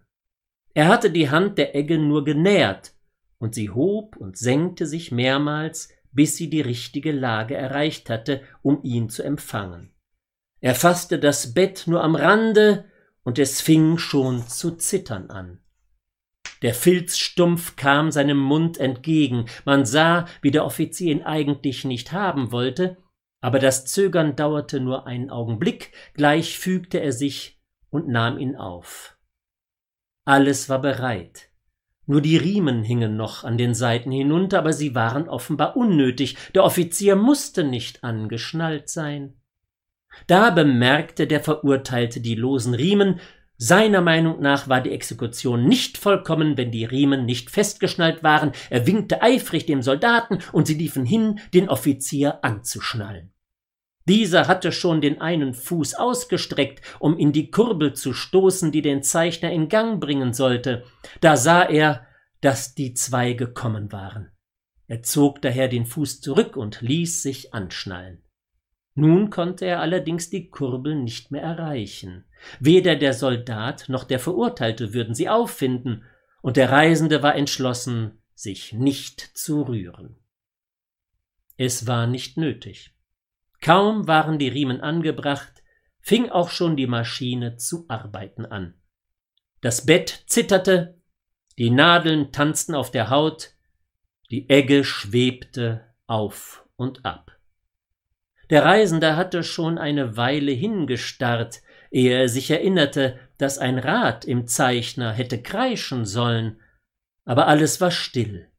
Er hatte die Hand der Egge nur genähert, und sie hob und senkte sich mehrmals, bis sie die richtige Lage erreicht hatte, um ihn zu empfangen. Er fasste das Bett nur am Rande, und es fing schon zu zittern an. Der Filzstumpf kam seinem Mund entgegen, man sah, wie der Offizier ihn eigentlich nicht haben wollte, aber das Zögern dauerte nur einen Augenblick, gleich fügte er sich und nahm ihn auf. Alles war bereit. Nur die Riemen hingen noch an den Seiten hinunter, aber sie waren offenbar unnötig, der Offizier musste nicht angeschnallt sein. Da bemerkte der Verurteilte die losen Riemen, seiner Meinung nach war die Exekution nicht vollkommen, wenn die Riemen nicht festgeschnallt waren, er winkte eifrig dem Soldaten, und sie liefen hin, den Offizier anzuschnallen. Dieser hatte schon den einen Fuß ausgestreckt, um in die Kurbel zu stoßen, die den Zeichner in Gang bringen sollte. Da sah er, dass die zwei gekommen waren. Er zog daher den Fuß zurück und ließ sich anschnallen. Nun konnte er allerdings die Kurbel nicht mehr erreichen. Weder der Soldat noch der Verurteilte würden sie auffinden, und der Reisende war entschlossen, sich nicht zu rühren. Es war nicht nötig. Kaum waren die Riemen angebracht, fing auch schon die Maschine zu arbeiten an. Das Bett zitterte, die Nadeln tanzten auf der Haut, die Egge schwebte auf und ab. Der Reisende hatte schon eine Weile hingestarrt, ehe er sich erinnerte, dass ein Rad im Zeichner hätte kreischen sollen, aber alles war still,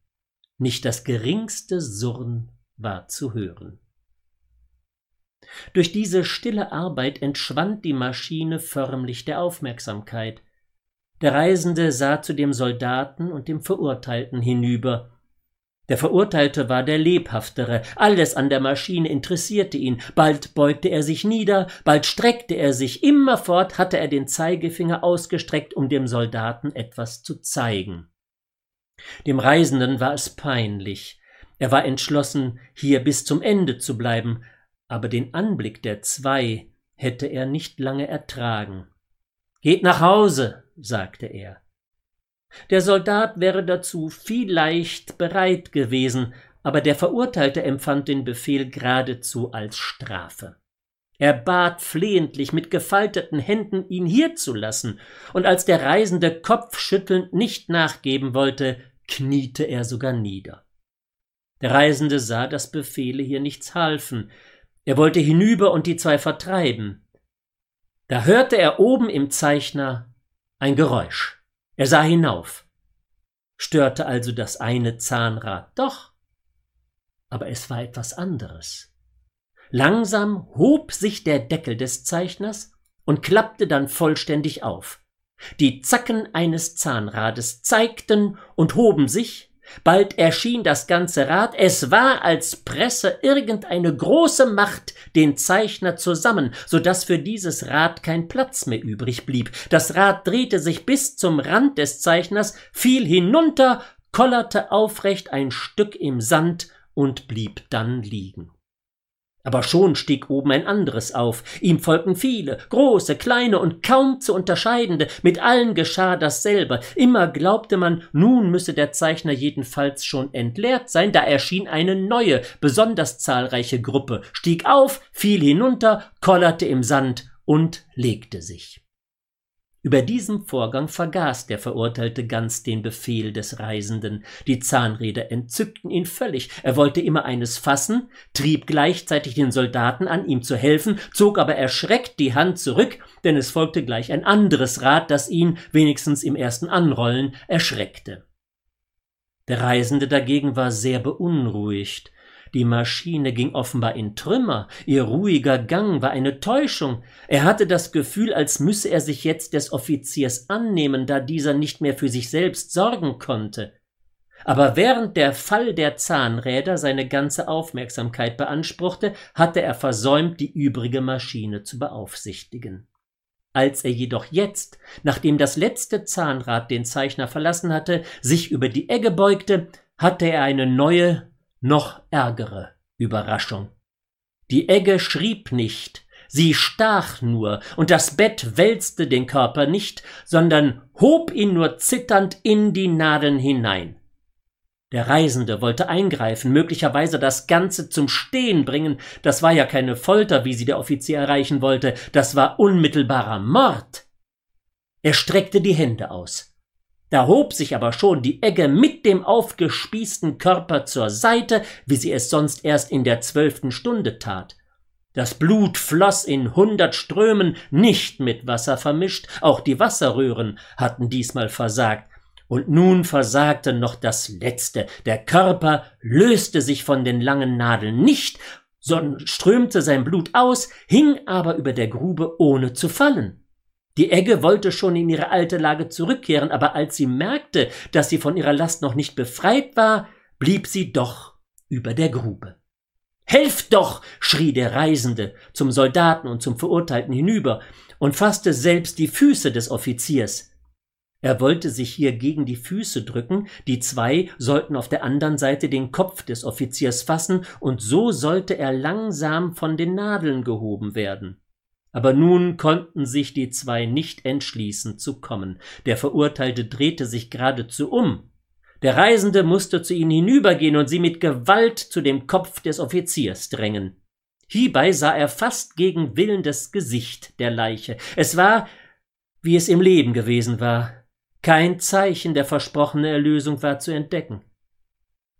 nicht das geringste Surren war zu hören. Durch diese stille Arbeit entschwand die Maschine förmlich der Aufmerksamkeit. Der Reisende sah zu dem Soldaten und dem Verurteilten hinüber, der Verurteilte war der lebhaftere, alles an der Maschine interessierte ihn, bald beugte er sich nieder, bald streckte er sich, immerfort hatte er den Zeigefinger ausgestreckt, um dem Soldaten etwas zu zeigen. Dem Reisenden war es peinlich, er war entschlossen, hier bis zum Ende zu bleiben, aber den Anblick der zwei hätte er nicht lange ertragen. Geht nach Hause, sagte er. Der Soldat wäre dazu vielleicht bereit gewesen, aber der Verurteilte empfand den Befehl geradezu als Strafe. Er bat flehentlich mit gefalteten Händen, ihn hier zu lassen, und als der Reisende kopfschüttelnd nicht nachgeben wollte, kniete er sogar nieder. Der Reisende sah, dass Befehle hier nichts halfen. Er wollte hinüber und die zwei vertreiben. Da hörte er oben im Zeichner ein Geräusch. Er sah hinauf. Störte also das eine Zahnrad doch. Aber es war etwas anderes. Langsam hob sich der Deckel des Zeichners und klappte dann vollständig auf. Die Zacken eines Zahnrades zeigten und hoben sich, Bald erschien das ganze Rad, es war, als presse irgendeine große Macht den Zeichner zusammen, so dass für dieses Rad kein Platz mehr übrig blieb. Das Rad drehte sich bis zum Rand des Zeichners, fiel hinunter, kollerte aufrecht ein Stück im Sand und blieb dann liegen. Aber schon stieg oben ein anderes auf, ihm folgten viele, große, kleine und kaum zu unterscheidende, mit allen geschah dasselbe, immer glaubte man, nun müsse der Zeichner jedenfalls schon entleert sein, da erschien eine neue, besonders zahlreiche Gruppe, stieg auf, fiel hinunter, kollerte im Sand und legte sich. Über diesem Vorgang vergaß der Verurteilte ganz den Befehl des Reisenden. Die Zahnräder entzückten ihn völlig. Er wollte immer eines fassen, trieb gleichzeitig den Soldaten an, ihm zu helfen, zog aber erschreckt die Hand zurück, denn es folgte gleich ein anderes Rad, das ihn, wenigstens im ersten Anrollen, erschreckte. Der Reisende dagegen war sehr beunruhigt. Die Maschine ging offenbar in Trümmer, ihr ruhiger Gang war eine Täuschung, er hatte das Gefühl, als müsse er sich jetzt des Offiziers annehmen, da dieser nicht mehr für sich selbst sorgen konnte. Aber während der Fall der Zahnräder seine ganze Aufmerksamkeit beanspruchte, hatte er versäumt, die übrige Maschine zu beaufsichtigen. Als er jedoch jetzt, nachdem das letzte Zahnrad den Zeichner verlassen hatte, sich über die Egge beugte, hatte er eine neue, noch ärgere Überraschung. Die Egge schrieb nicht, sie stach nur, und das Bett wälzte den Körper nicht, sondern hob ihn nur zitternd in die Nadeln hinein. Der Reisende wollte eingreifen, möglicherweise das Ganze zum Stehen bringen, das war ja keine Folter, wie sie der Offizier erreichen wollte, das war unmittelbarer Mord. Er streckte die Hände aus. Da hob sich aber schon die Egge mit dem aufgespießten Körper zur Seite, wie sie es sonst erst in der zwölften Stunde tat. Das Blut floss in hundert Strömen, nicht mit Wasser vermischt, auch die Wasserröhren hatten diesmal versagt, und nun versagte noch das letzte, der Körper löste sich von den langen Nadeln nicht, sondern strömte sein Blut aus, hing aber über der Grube ohne zu fallen. Die Egge wollte schon in ihre alte Lage zurückkehren, aber als sie merkte, dass sie von ihrer Last noch nicht befreit war, blieb sie doch über der Grube. Helft doch! schrie der Reisende zum Soldaten und zum Verurteilten hinüber und fasste selbst die Füße des Offiziers. Er wollte sich hier gegen die Füße drücken, die zwei sollten auf der anderen Seite den Kopf des Offiziers fassen, und so sollte er langsam von den Nadeln gehoben werden. Aber nun konnten sich die zwei nicht entschließen zu kommen. Der Verurteilte drehte sich geradezu um. Der Reisende musste zu ihnen hinübergehen und sie mit Gewalt zu dem Kopf des Offiziers drängen. Hierbei sah er fast gegen Willen das Gesicht der Leiche. Es war, wie es im Leben gewesen war. Kein Zeichen der versprochenen Erlösung war zu entdecken.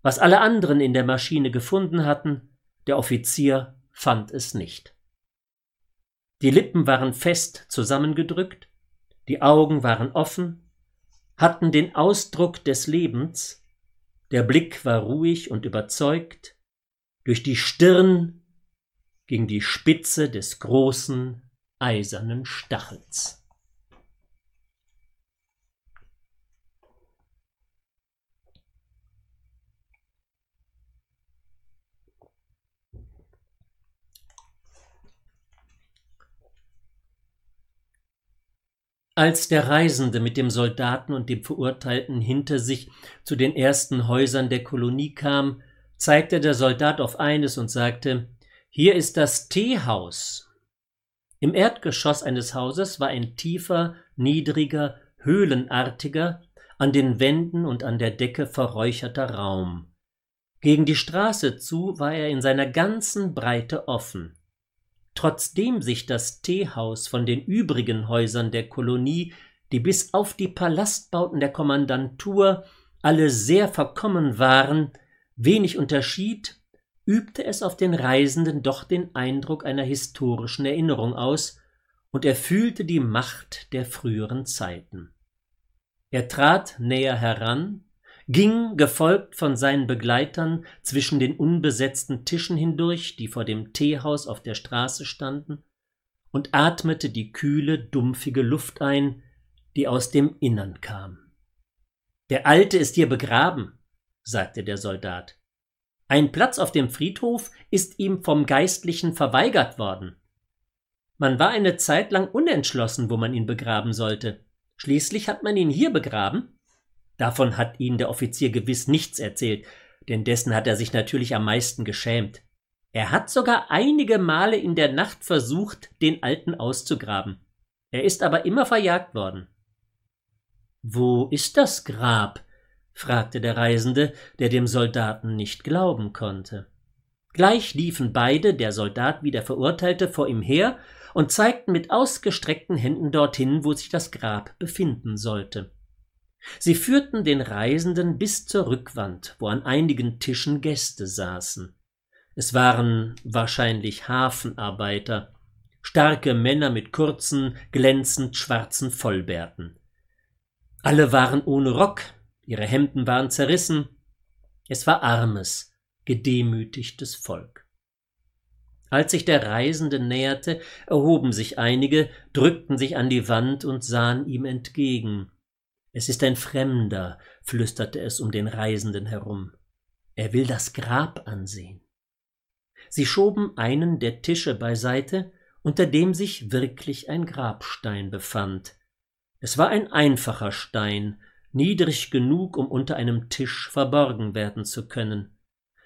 Was alle anderen in der Maschine gefunden hatten, der Offizier fand es nicht. Die Lippen waren fest zusammengedrückt, die Augen waren offen, hatten den Ausdruck des Lebens, der Blick war ruhig und überzeugt, durch die Stirn ging die Spitze des großen eisernen Stachels. Als der Reisende mit dem Soldaten und dem Verurteilten hinter sich zu den ersten Häusern der Kolonie kam, zeigte der Soldat auf eines und sagte Hier ist das Teehaus. Im Erdgeschoss eines Hauses war ein tiefer, niedriger, höhlenartiger, an den Wänden und an der Decke verräucherter Raum. Gegen die Straße zu war er in seiner ganzen Breite offen. Trotzdem sich das Teehaus von den übrigen Häusern der Kolonie, die bis auf die Palastbauten der Kommandantur alle sehr verkommen waren, wenig unterschied, übte es auf den Reisenden doch den Eindruck einer historischen Erinnerung aus, und er fühlte die Macht der früheren Zeiten. Er trat näher heran, ging, gefolgt von seinen Begleitern, zwischen den unbesetzten Tischen hindurch, die vor dem Teehaus auf der Straße standen, und atmete die kühle, dumpfige Luft ein, die aus dem Innern kam. Der Alte ist hier begraben, sagte der Soldat. Ein Platz auf dem Friedhof ist ihm vom Geistlichen verweigert worden. Man war eine Zeit lang unentschlossen, wo man ihn begraben sollte. Schließlich hat man ihn hier begraben Davon hat ihnen der Offizier gewiss nichts erzählt, denn dessen hat er sich natürlich am meisten geschämt. Er hat sogar einige Male in der Nacht versucht, den Alten auszugraben. Er ist aber immer verjagt worden. Wo ist das Grab? fragte der Reisende, der dem Soldaten nicht glauben konnte. Gleich liefen beide, der Soldat wie der Verurteilte, vor ihm her und zeigten mit ausgestreckten Händen dorthin, wo sich das Grab befinden sollte. Sie führten den Reisenden bis zur Rückwand, wo an einigen Tischen Gäste saßen. Es waren wahrscheinlich Hafenarbeiter, starke Männer mit kurzen, glänzend schwarzen Vollbärten. Alle waren ohne Rock, ihre Hemden waren zerrissen, Es war armes, gedemütigtes Volk. Als sich der Reisende näherte, erhoben sich einige, drückten sich an die Wand und sahen ihm entgegen. Es ist ein Fremder, flüsterte es um den Reisenden herum. Er will das Grab ansehen. Sie schoben einen der Tische beiseite, unter dem sich wirklich ein Grabstein befand. Es war ein einfacher Stein, niedrig genug, um unter einem Tisch verborgen werden zu können.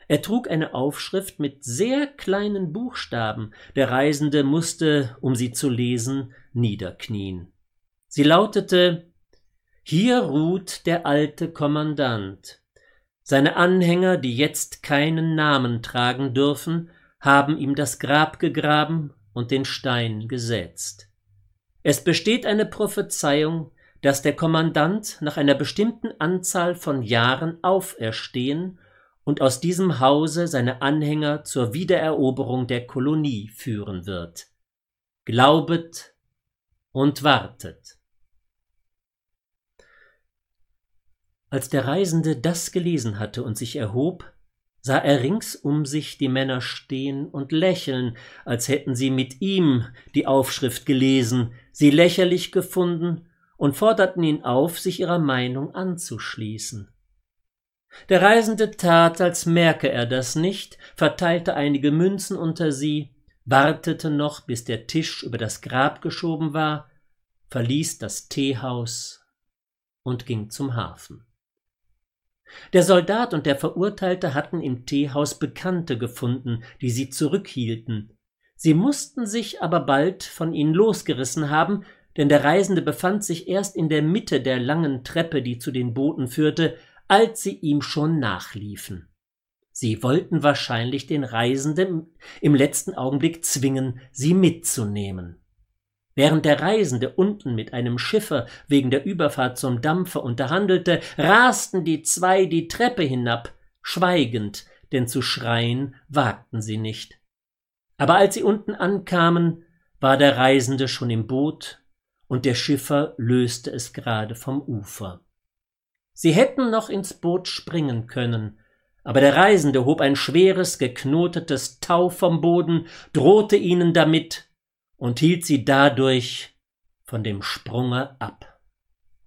Er trug eine Aufschrift mit sehr kleinen Buchstaben, der Reisende musste, um sie zu lesen, niederknien. Sie lautete Hier ruht der alte Kommandant. Seine Anhänger, die jetzt keinen Namen tragen dürfen, haben ihm das Grab gegraben und den Stein gesetzt. Es besteht eine Prophezeiung, dass der Kommandant nach einer bestimmten Anzahl von Jahren auferstehen und aus diesem Hause seine Anhänger zur Wiedereroberung der Kolonie führen wird. Glaubet und wartet. Als der Reisende das gelesen hatte und sich erhob, sah er rings um sich die Männer stehen und lächeln, als hätten sie mit ihm die Aufschrift gelesen, sie lächerlich gefunden und forderten ihn auf, sich ihrer Meinung anzuschließen. Der Reisende tat, als merke er das nicht, verteilte einige Münzen unter sie, wartete noch, bis der Tisch über das Grab geschoben war, verließ das Teehaus und ging zum Hafen. Der Soldat und der Verurteilte hatten im Teehaus Bekannte gefunden, die sie zurückhielten. Sie mussten sich aber bald von ihnen losgerissen haben, denn der Reisende befand sich erst in der Mitte der langen Treppe, die zu den Booten führte, als sie ihm schon nachliefen. Sie wollten wahrscheinlich den Reisenden im letzten Augenblick zwingen, sie mitzunehmen. Während der Reisende unten mit einem Schiffer wegen der Überfahrt zum Dampfer unterhandelte, rasten die zwei die Treppe hinab, schweigend, denn zu schreien wagten sie nicht. Aber als sie unten ankamen, war der Reisende schon im Boot und der Schiffer löste es gerade vom Ufer. Sie hätten noch ins Boot springen können, aber der Reisende hob ein schweres, geknotetes Tau vom Boden, drohte ihnen damit und hielt sie dadurch von dem Sprunge ab.